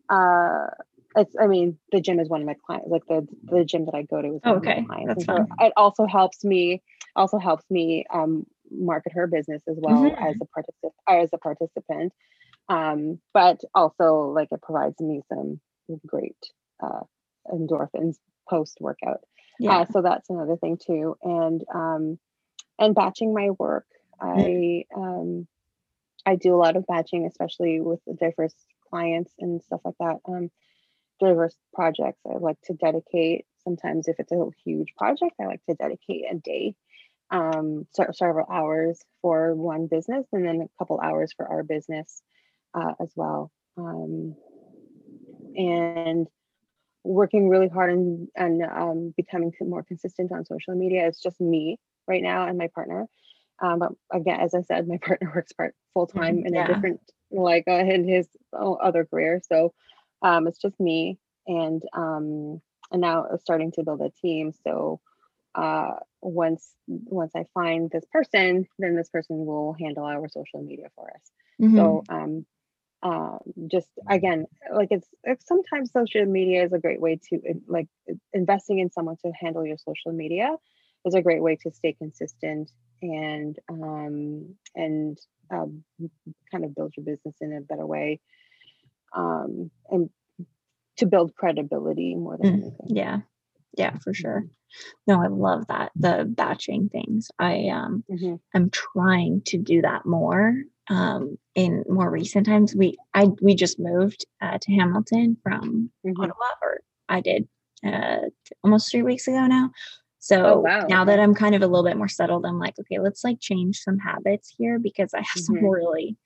uh, it's. I mean, the gym is one of my clients. Like the the gym that I go to is one Okay, of my clients. that's and so it also helps me. Also helps me um, market her business as well Mhm. as a participant. As a participant, um, but also like it provides me some great uh, endorphins post workout. Yeah. Uh, so that's another thing too. And um, and batching my work. I um, I do a lot of batching, especially with the diverse clients and stuff like that. Um, diverse projects. I like to dedicate. Sometimes, if it's a huge project, I like to dedicate a day, um, se- several hours for one business, and then a couple hours for our business uh, as well. Um, and working really hard and and um, becoming more consistent on social media. It's just me right now and my partner. Um, but again, as I said, my *laughs* partner works part full time in yeah. a different like uh, in his other career. So um, it's just me and um, and now starting to build a team. So uh, once once I find this person, then this person will handle our social media for us. Mhm. So um, um, just again, like it's, it's sometimes social media is a great way to like investing in someone to handle your social media is a great way to stay consistent and um, and um, kind of build your business in a better way um, and to build credibility more than Mm, anything. yeah. Yeah for sure. No i love that the batching things. I um Mhm. am trying to do that more um in more recent times we i we just moved uh, to hamilton from Mhm. ottawa or i did uh almost three weeks ago now so Oh, wow, now that i'm kind of a little bit more settled i'm like okay let's like change some habits here because i have some Mhm. really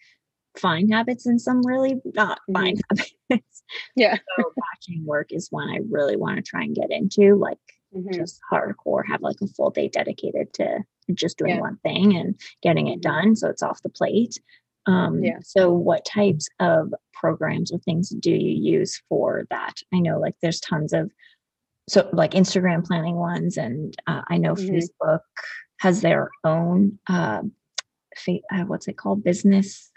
fine habits and some really not fine habits Yeah. *laughs* so batching work is one I really want to try and get into, like Mhm. just hardcore, have like a full day dedicated to just doing Yeah. one thing and getting it Mhm. done. So it's off the plate. Um, Yeah. So what types of programs or things do you use for that? I know like there's tons of, so like Instagram planning ones, and uh, I know Mhm. Facebook has their own, uh, fa- uh, what's it called? Business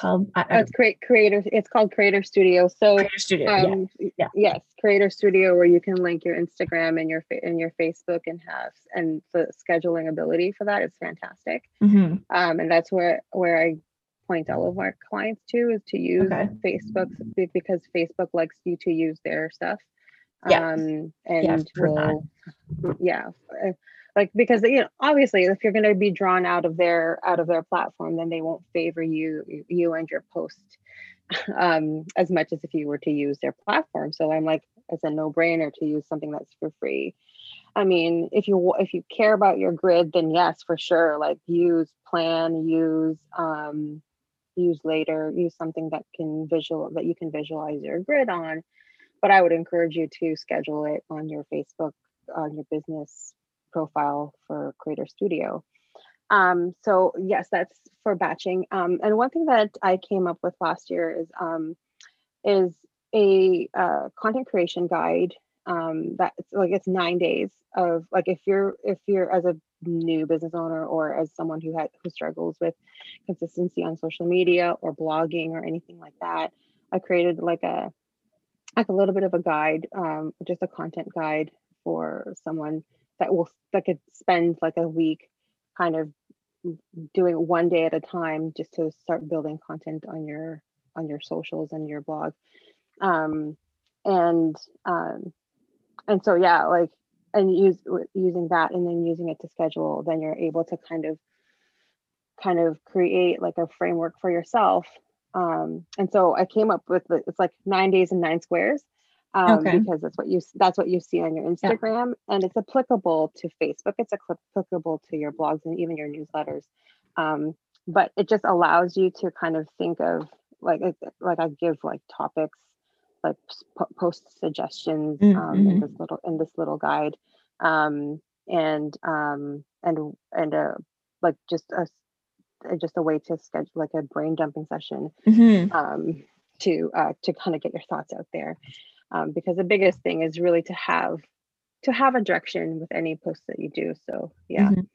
hub. I, I it's create creator. It's called Creator Studio. So Creator Studio. yeah. um yeah. yes creator studio where you can link your instagram and your and your facebook and have and the scheduling ability for that is fantastic Mhm. um and that's where where i point all of our clients to is to use Okay. facebook because facebook likes you to use their stuff Yeah. Um, Yeah, and we'll, yeah, uh, like because you know, obviously, if you're going to be drawn out of their out of their platform, then they won't favor you you and your post *laughs* um, as much as if you were to use their platform. So I'm like, it's a no brainer to use something that's for free. I mean, if you if you care about your grid, then yes, for sure. Like use plan, use um, use later, use something that can visual that you can visualize your grid on. But I would encourage you to schedule it on your Facebook, on your business profile for Creator Studio. Um, so yes, that's for batching. Um, and one thing that I came up with last year is um, is a uh, content creation guide um, that like it's nine days of like if you're if you're as a new business owner or as someone who had who struggles with consistency on social media or blogging or anything like that, I created like a like a little bit of a guide, um, just a content guide for someone that will that could spend like a week kind of doing one day at a time just to start building content on your on your socials and your blog. Um and um and so yeah like and use using that and then using it to schedule then you're able to kind of kind of create like a framework for yourself. Um and so i came up with the, it's like nine days and nine squares um, Okay. because that's what you that's what you see on your Instagram, and it's applicable to Facebook. It's applicable to your blogs and even your newsletters. Um, but it just allows you to kind of think of like like I give like topics, like post suggestions Mm, um, in this little in this little guide, um, and um, and and a like just a uh, just a way to schedule like a brain dumping session Mhm. um, to uh, to kind of get your thoughts out there um, because the biggest thing is really to have to have a direction with any post that you do so yeah Mhm.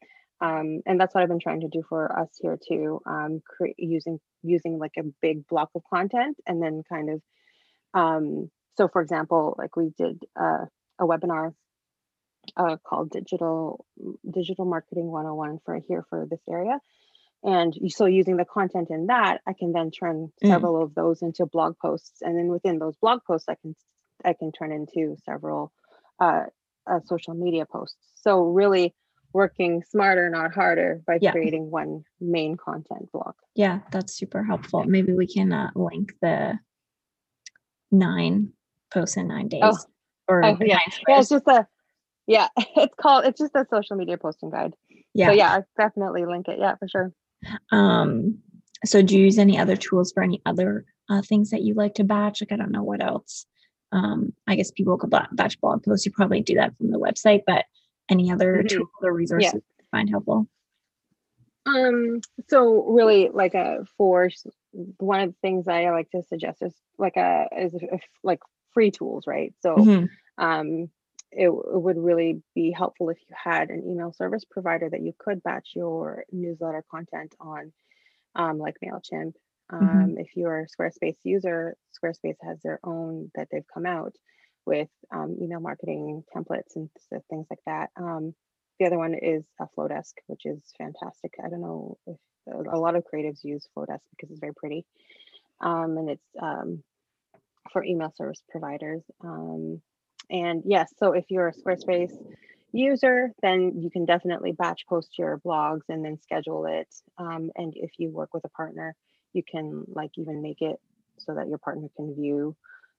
um, and that's what i've been trying to do for us here too um, cre- using using like a big block of content and then kind of um, so for example like we did uh, a webinar uh, called digital digital marketing 101 for here for this area and so using the content in that i can then turn Mm. several of those into blog posts and then within those blog posts i can i can turn into several uh, uh, social media posts so really working smarter not harder by Yeah. creating one main content block Yeah, that's super helpful. Maybe we can uh, link the nine posts in nine days Oh, or oh, nine yeah. yeah it's just a yeah *laughs* it's called it's just a social media posting guide yeah. so yeah i definitely link it yeah for sure Um, so do you use any other tools for any other uh, things that you like to batch? Like, I don't know what else. Um, I guess people could ba- batch blog posts. You probably do that from the website, but any other Mhm. tools or resources you find helpful? Um, so really like a for one of the things I like to suggest is like a is a, like free tools, right? So Mhm. um it, it would really be helpful if you had an email service provider that you could batch your newsletter content on, um, like MailChimp. Um, If you're a Squarespace user, Squarespace has their own that they've come out with um, email marketing templates and things like that. Um, the other one is uh, Flodesk, which is fantastic. I don't know if a a lot of creatives use Flodesk because it's very pretty, um, and it's um, for email service providers. Um, and yes, so if you're a Squarespace user, then you can definitely batch post your blogs and then schedule it. Um, and if you work with a partner, you can like even make it so that your partner can view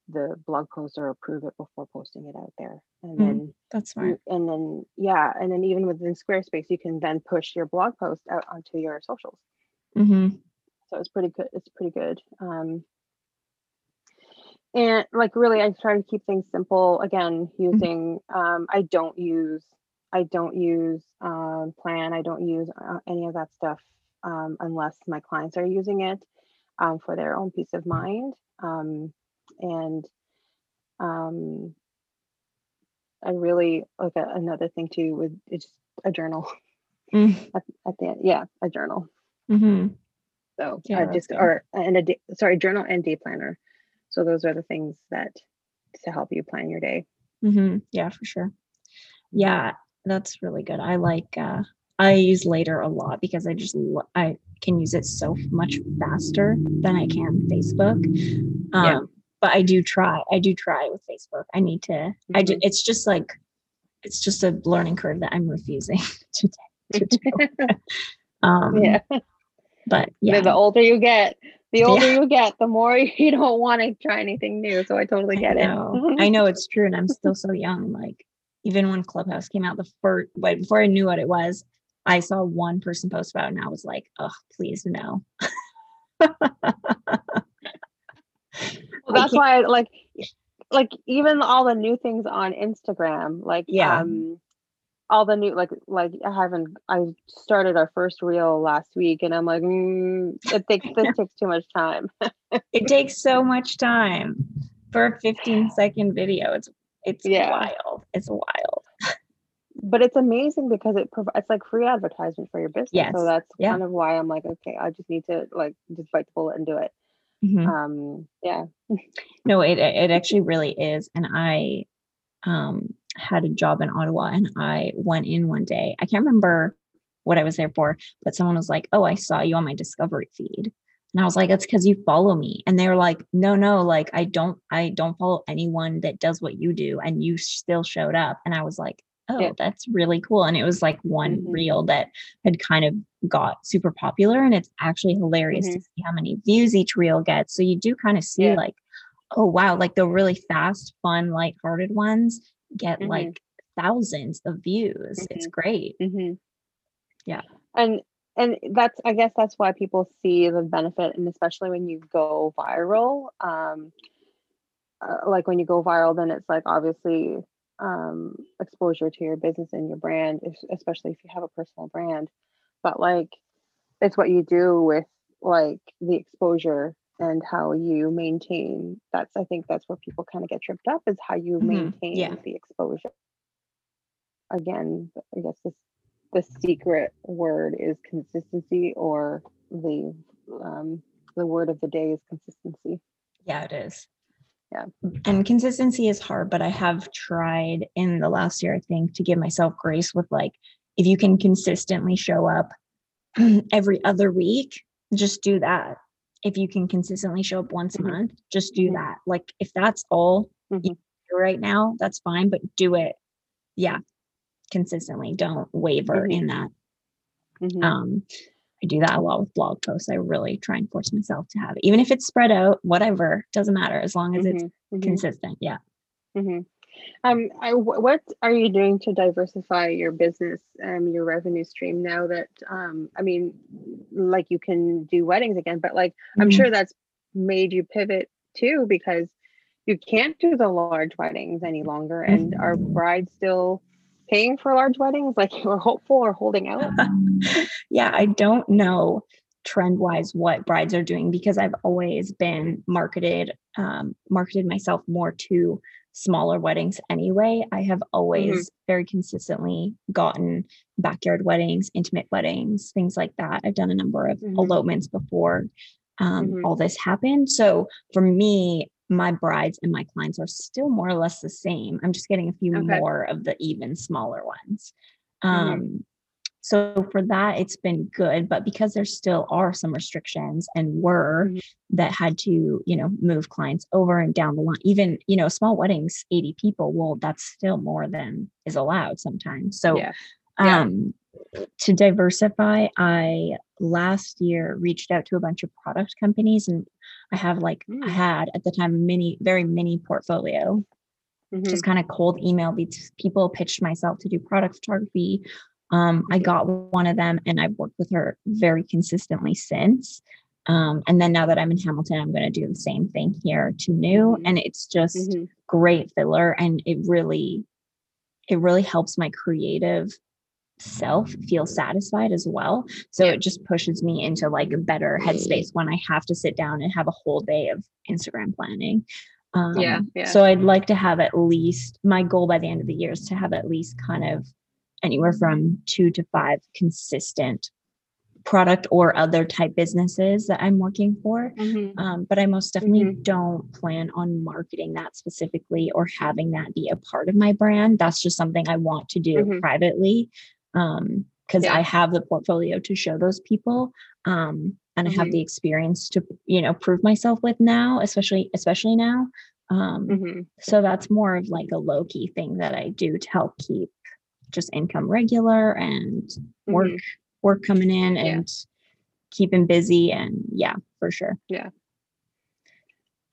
the blog post or approve it before posting it out there. And Mm. then That's smart. and then yeah, and then even within Squarespace, you can then push your blog post out onto your socials. hmm So it's pretty good. It's pretty good. Um, and like really, I try to keep things simple. Again, using um, I don't use I don't use um, Plan. I don't use uh, any of that stuff um, unless my clients are using it um, for their own peace of mind. Um, and um, I really like a, another thing too with it's a journal Mm. *laughs* at, at the end. Yeah, a journal. hmm So Yeah, uh, just good. or and a day, sorry journal and day planner. So those are the things that to help you plan your day. hmm Yeah, for sure. Yeah, that's really good. I like uh I use later a lot because I just I can use it so much faster than I can Facebook. Um Yeah. but I do try. I do try with Facebook. I need to. Mm-hmm. I do, it's just like it's just a learning curve that I'm refusing *laughs* to, to do. *laughs* um, yeah. But yeah, the older you get, the older yeah. you get, the more *laughs* you don't want to try anything new. So I totally get I it. I know it's true, and I'm still so young. Like even when Clubhouse came out, the first, before I knew what it was, I saw one person post about it, and I was like, "Oh, please no." *laughs* well, that's why, like, like even all the new things on Instagram, like, yeah. Um, all the new like like I haven't I started our first reel last week and I'm like mm, *laughs* it takes this takes too much time. it takes so *laughs* much time for a 15 second video. It's it's yeah. wild. It's wild. But it's amazing because it provides it's like free advertisement for your business. Yes. So that's yeah. kind of why I'm like, okay, I just need to like just bite the bullet and do it. Mm-hmm. Um yeah. *laughs* no, it it actually really is. And I um had a job in Ottawa and I went in one day. I can't remember what I was there for, but someone was like, Oh, I saw you on my discovery feed. And I was like, That's because you follow me. And they were like, No, no, like I don't, I don't follow anyone that does what you do. And you still showed up. And I was like, Oh, yeah. that's really cool. And it was like one mm-hmm. reel that had kind of got super popular. And it's actually hilarious mm-hmm. to see how many views each reel gets. So you do kind of see yeah. like, oh wow, like the really fast, fun, light-hearted ones get mm-hmm. like thousands of views. Mm-hmm. It's great. Mm-hmm. Yeah. And and that's I guess that's why people see the benefit and especially when you go viral. Um uh, like when you go viral then it's like obviously um exposure to your business and your brand, especially if you have a personal brand. But like it's what you do with like the exposure and how you maintain that's i think that's where people kind of get tripped up is how you mm-hmm. maintain yeah. the exposure again i guess this the secret word is consistency or the um, the word of the day is consistency yeah it is yeah and consistency is hard but i have tried in the last year i think to give myself grace with like if you can consistently show up *clears throat* every other week just do that if you can consistently show up once mm-hmm. a month, just do mm-hmm. that. Like if that's all mm-hmm. right now, that's fine, but do it. Yeah. Consistently. Don't waver mm-hmm. in that. Mm-hmm. Um, I do that a lot with blog posts. I really try and force myself to have it. Even if it's spread out, whatever, doesn't matter as long as it's mm-hmm. consistent. Yeah. Um, I, what are you doing to diversify your business, um, your revenue stream now that, um, I mean, like you can do weddings again, but like mm-hmm. I'm sure that's made you pivot too because you can't do the large weddings any longer. And are mm-hmm. brides still paying for large weddings? Like *laughs* you're hopeful or holding out? *laughs* yeah, I don't know trend wise what brides are doing because I've always been marketed, um, marketed myself more to smaller weddings anyway. I have always mm-hmm. very consistently gotten backyard weddings, intimate weddings, things like that. I've done a number of mm-hmm. elopements before um, mm-hmm. all this happened. So for me, my brides and my clients are still more or less the same. I'm just getting a few okay. more of the even smaller ones. Mm-hmm. Um, so for that, it's been good. But because there still are some restrictions and were mm-hmm. that had to, you know, move clients over and down the line, even, you know, small weddings, 80 people, well, that's still more than is allowed sometimes. So yeah. um to diversify, I last year reached out to a bunch of product companies and I have like mm. I had at the time mini, very mini portfolio. Mm-hmm. Just kind of cold email people pitched myself to do product photography um, I got one of them and I've worked with her very consistently since. Um, and then now that I'm in Hamilton, I'm going to do the same thing here to new. Mm-hmm. And it's just mm-hmm. great filler. And it really, it really helps my creative self feel satisfied as well. So it just pushes me into like a better headspace when I have to sit down and have a whole day of Instagram planning. Um, yeah, yeah. So I'd like to have at least my goal by the end of the year is to have at least kind of anywhere from two to five consistent product or other type businesses that I'm working for. Mm-hmm. Um, but I most definitely mm-hmm. don't plan on marketing that specifically or having that be a part of my brand. That's just something I want to do mm-hmm. privately because um, yeah. I have the portfolio to show those people. Um, and mm-hmm. I have the experience to, you know, prove myself with now, especially especially now. Um, mm-hmm. So that's more of like a low key thing that I do to help keep just income regular and work mm-hmm. work coming in yeah. and keeping busy and yeah, for sure. Yeah.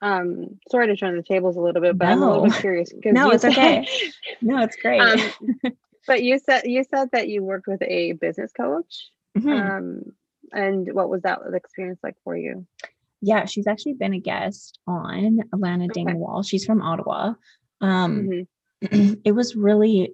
Um, sorry to turn the tables a little bit, but no. I'm a little bit curious. *laughs* No, it's okay. No, it's great. Um, *laughs* but you said you said that you worked with a business coach. Mm-hmm. Um, and what was that experience like for you? Yeah, she's actually been a guest on Alana okay. Dingwall. She's from Ottawa. Um, mm-hmm. *clears throat* it was really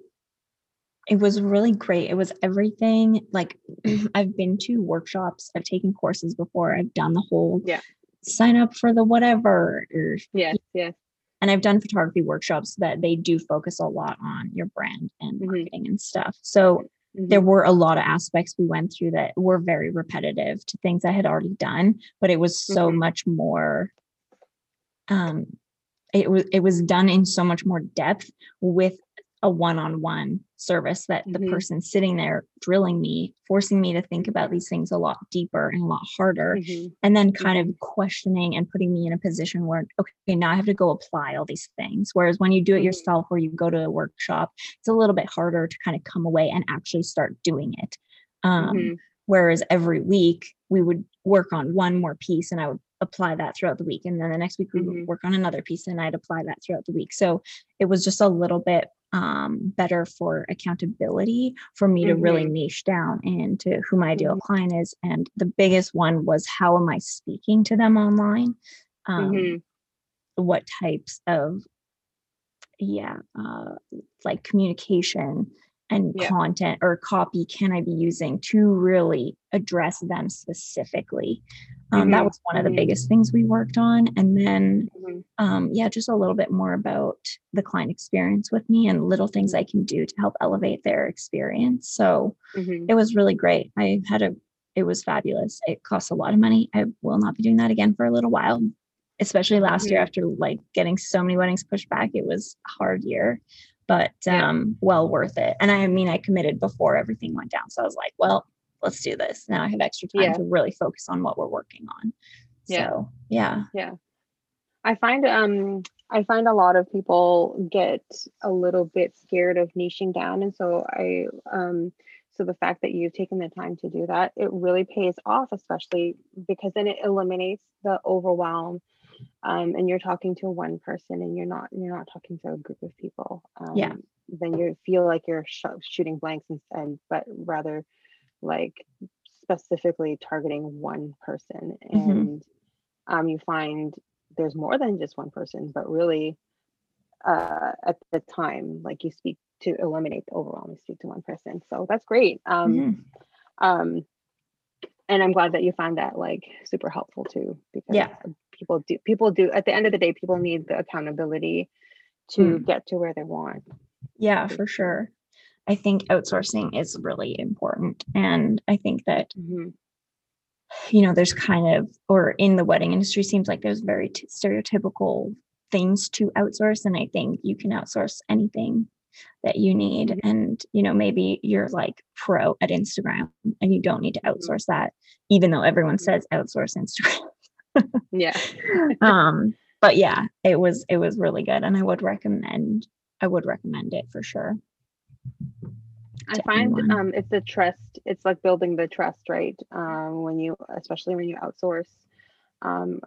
it was really great. It was everything like *clears throat* I've been to workshops, I've taken courses before, I've done the whole yeah. sign up for the whatever. Or, yes, yes. And I've done photography workshops that they do focus a lot on your brand and mm-hmm. marketing mm-hmm. and stuff. So mm-hmm. there were a lot of aspects we went through that were very repetitive to things I had already done, but it was so mm-hmm. much more um it was it was done in so much more depth with a one-on-one service that the mm-hmm. person sitting there drilling me forcing me to think about these things a lot deeper and a lot harder mm-hmm. and then kind mm-hmm. of questioning and putting me in a position where okay now i have to go apply all these things whereas when you do it mm-hmm. yourself or you go to a workshop it's a little bit harder to kind of come away and actually start doing it um, mm-hmm. whereas every week we would work on one more piece and i would apply that throughout the week and then the next week we would mm-hmm. work on another piece and i'd apply that throughout the week so it was just a little bit um, better for accountability for me mm-hmm. to really mm-hmm. niche down into who my ideal mm-hmm. client is. And the biggest one was how am I speaking to them online? Um, mm-hmm. What types of, yeah, uh, like communication and yeah. content or copy can I be using to really address them specifically? Um, mm-hmm. That was one of the mm-hmm. biggest things we worked on. And then, mm-hmm. um, yeah, just a little bit more about the client experience with me and little things I can do to help elevate their experience. So mm-hmm. it was really great. I had a, it was fabulous. It costs a lot of money. I will not be doing that again for a little while, especially last year mm-hmm. after like getting so many weddings pushed back. It was a hard year but um, well worth it. And I mean, I committed before everything went down. So I was like, well, let's do this. Now I have extra time yeah. to really focus on what we're working on. Yeah. So yeah. Yeah. I find um I find a lot of people get a little bit scared of niching down. And so I um so the fact that you've taken the time to do that, it really pays off, especially because then it eliminates the overwhelm um, and you're talking to one person and you're not you're not talking to a group of people um, yeah then you feel like you're sh- shooting blanks instead but rather like specifically targeting one person mm-hmm. and mm-hmm. um, you find there's more than just one person but really uh, at the time like you speak to eliminate the overwhelm you speak to one person so that's great um, mm-hmm. um, and i'm glad that you find that like super helpful too because yeah people do people do at the end of the day people need the accountability to mm. get to where they want yeah for sure i think outsourcing is really important and i think that mm-hmm. you know there's kind of or in the wedding industry seems like there's very t- stereotypical things to outsource and i think you can outsource anything that you need mm-hmm. and you know maybe you're like pro at instagram and you don't need to mm-hmm. outsource that even though everyone mm-hmm. says outsource instagram yeah. *laughs* um, but yeah, it was it was really good, and I would recommend I would recommend it for sure. I find um, it's a trust. It's like building the trust, right? Um, when you, especially when you outsource, um,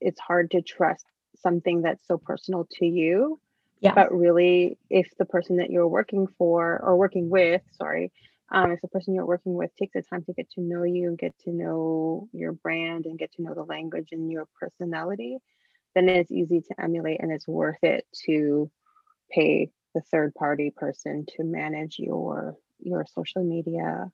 it's hard to trust something that's so personal to you. Yeah. But really, if the person that you're working for or working with, sorry, um, if the person you're working with takes the time to get to know you and get to know your brand and get to know the language and your personality, then it's easy to emulate and it's worth it to pay the third party person to manage your your social media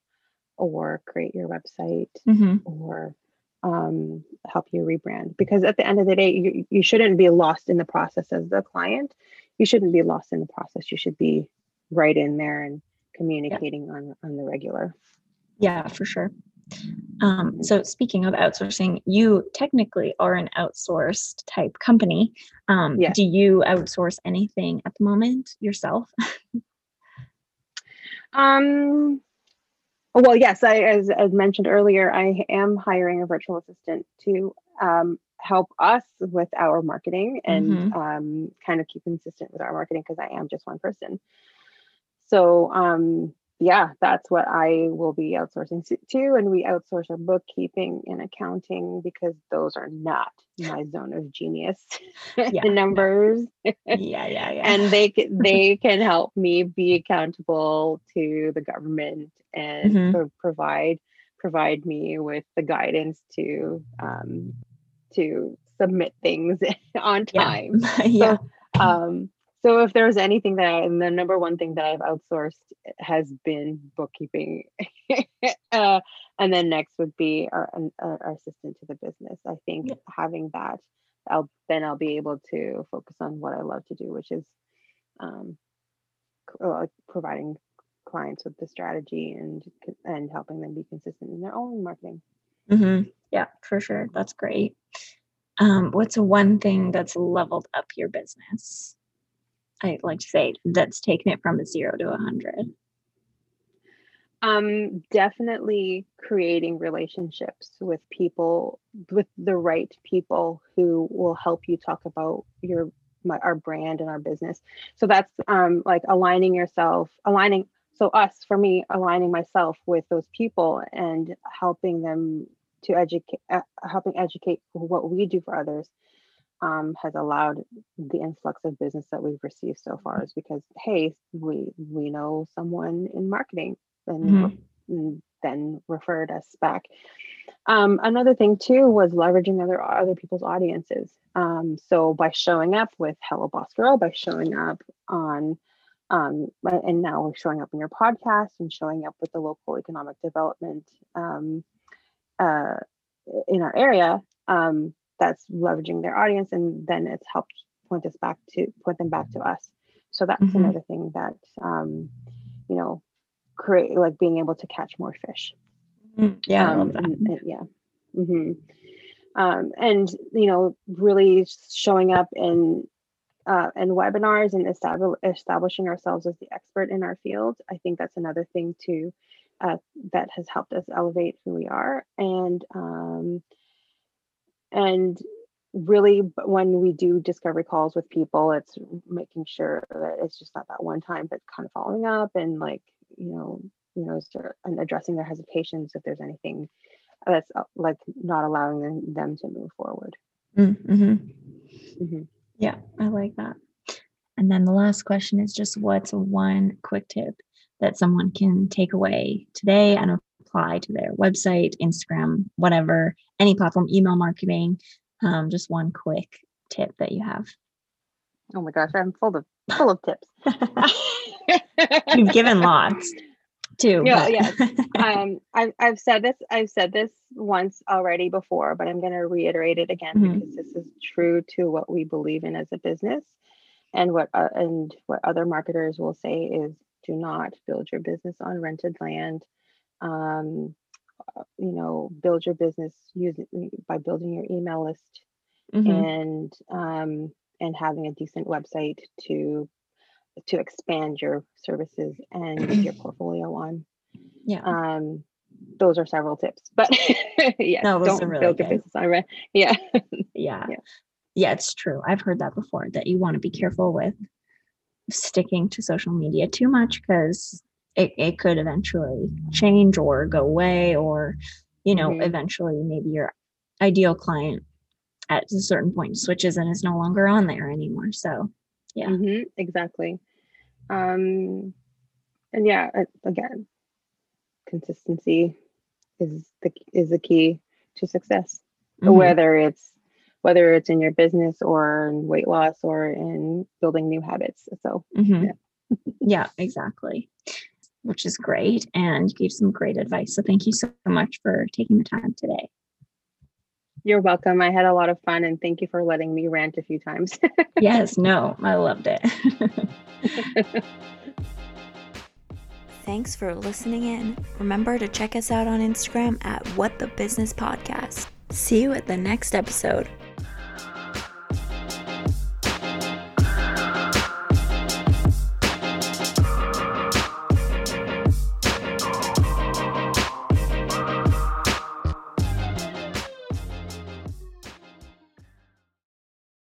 or create your website mm-hmm. or um, help you rebrand. Because at the end of the day you, you shouldn't be lost in the process as the client. You shouldn't be lost in the process. You should be right in there and communicating yeah. on on the regular. Yeah for sure um, so speaking of outsourcing you technically are an outsourced type company um, yeah. do you outsource anything at the moment yourself *laughs* um well, yes, I as, as mentioned earlier, I am hiring a virtual assistant to um, help us with our marketing and Mhm. um, kind of keep consistent with our marketing because I am just one person. So um, yeah, that's what I will be outsourcing to, and we outsource our bookkeeping and accounting because those are not my zone of genius *laughs* Yeah, the numbers yeah, yeah, yeah. and they *laughs* they can help me be accountable to the government and Mhm. pro- provide provide me with the guidance to um, to submit things *laughs* on yeah. time. yeah. Um, so if there's anything that I, and the number one thing that I've outsourced has been bookkeeping, *laughs* uh, and then next would be our, an- our assistant to the business. I think Yeah. having that, I'll then I'll be able to focus on what I love to do, which is um, uh, providing clients with the strategy and and helping them be consistent in their own marketing. hmm Yeah, for sure. That's great. Um, what's one thing that's leveled up your business? I like to say that's taken it from a zero to a hundred. Um, definitely creating relationships with people, with the right people who will help you talk about your my, our brand and our business. So that's um, like aligning yourself, aligning. So us, for me, aligning myself with those people and helping them to educate, uh, helping educate what we do for others. Um, has allowed the influx of business that we've received so far is because hey we we know someone in marketing and Mhm. and then referred us back. Um, another thing too was leveraging other other people's audiences. Um, so by showing up with Hello Boss Girl, by showing up on, um, and now we're showing up in your podcast and showing up with the local economic development um, uh, in our area. Um, that's leveraging their audience, and then it's helped point us back to point them back to us. So that's Mhm. another thing that um, you know create like being able to catch more fish. Mm, Yeah, um, and- and- yeah. Hmm um, and you know really showing up in uh, in webinars and establish, establishing ourselves as the expert in our field i think that's another thing too uh, that has helped us elevate who we are. And um, and really when we do discovery calls with people it's making sure that it's just not that one time but kind of following up and like you know you know and addressing their hesitations if there's anything that's uh, like not allowing them, them to move forward Mm-hmm. Mhm. Yeah, I like that. And then the last question is just what's one quick tip that someone can take away today and apply to their website, Instagram, whatever, any platform, email marketing? Um, just one quick tip that you have. oh my gosh i'm full of full of tips *laughs* You've given lots too. Yeah, yes. *laughs* um, I've, I've said this i've said this once already before but i'm going to reiterate it again Mhm. because this is true to what we believe in as a business and what uh, and what other marketers will say is do not build your business on rented land um, uh, you know build your business using by building your email list Mhm. and um, and having a decent website to to expand your services and your *clears throat* portfolio on yeah. um, those are several tips, but *laughs* yeah No, don't really build your business on rent. Yeah. *laughs* yeah. yeah. Yeah, it's true. I've heard that before that you want to be careful with sticking to social media too much because it, it could eventually change or go away or you know Mhm. eventually maybe your ideal client at a certain point switches and is no longer on there anymore so Yeah. Mhm, exactly. Um, and yeah, again, consistency is the is the key to success. mhm, Whether it's whether it's in your business or in weight loss or in building new habits. So mhm. yeah. *laughs* yeah exactly which is great and you gave some great advice so thank you so much for taking the time today you're welcome. I had a lot of fun and thank you for letting me rant a few times. *laughs* yes no i loved it *laughs* Thanks for listening in. Remember to check us out on Instagram at What the Business Podcast. See you at the next episode.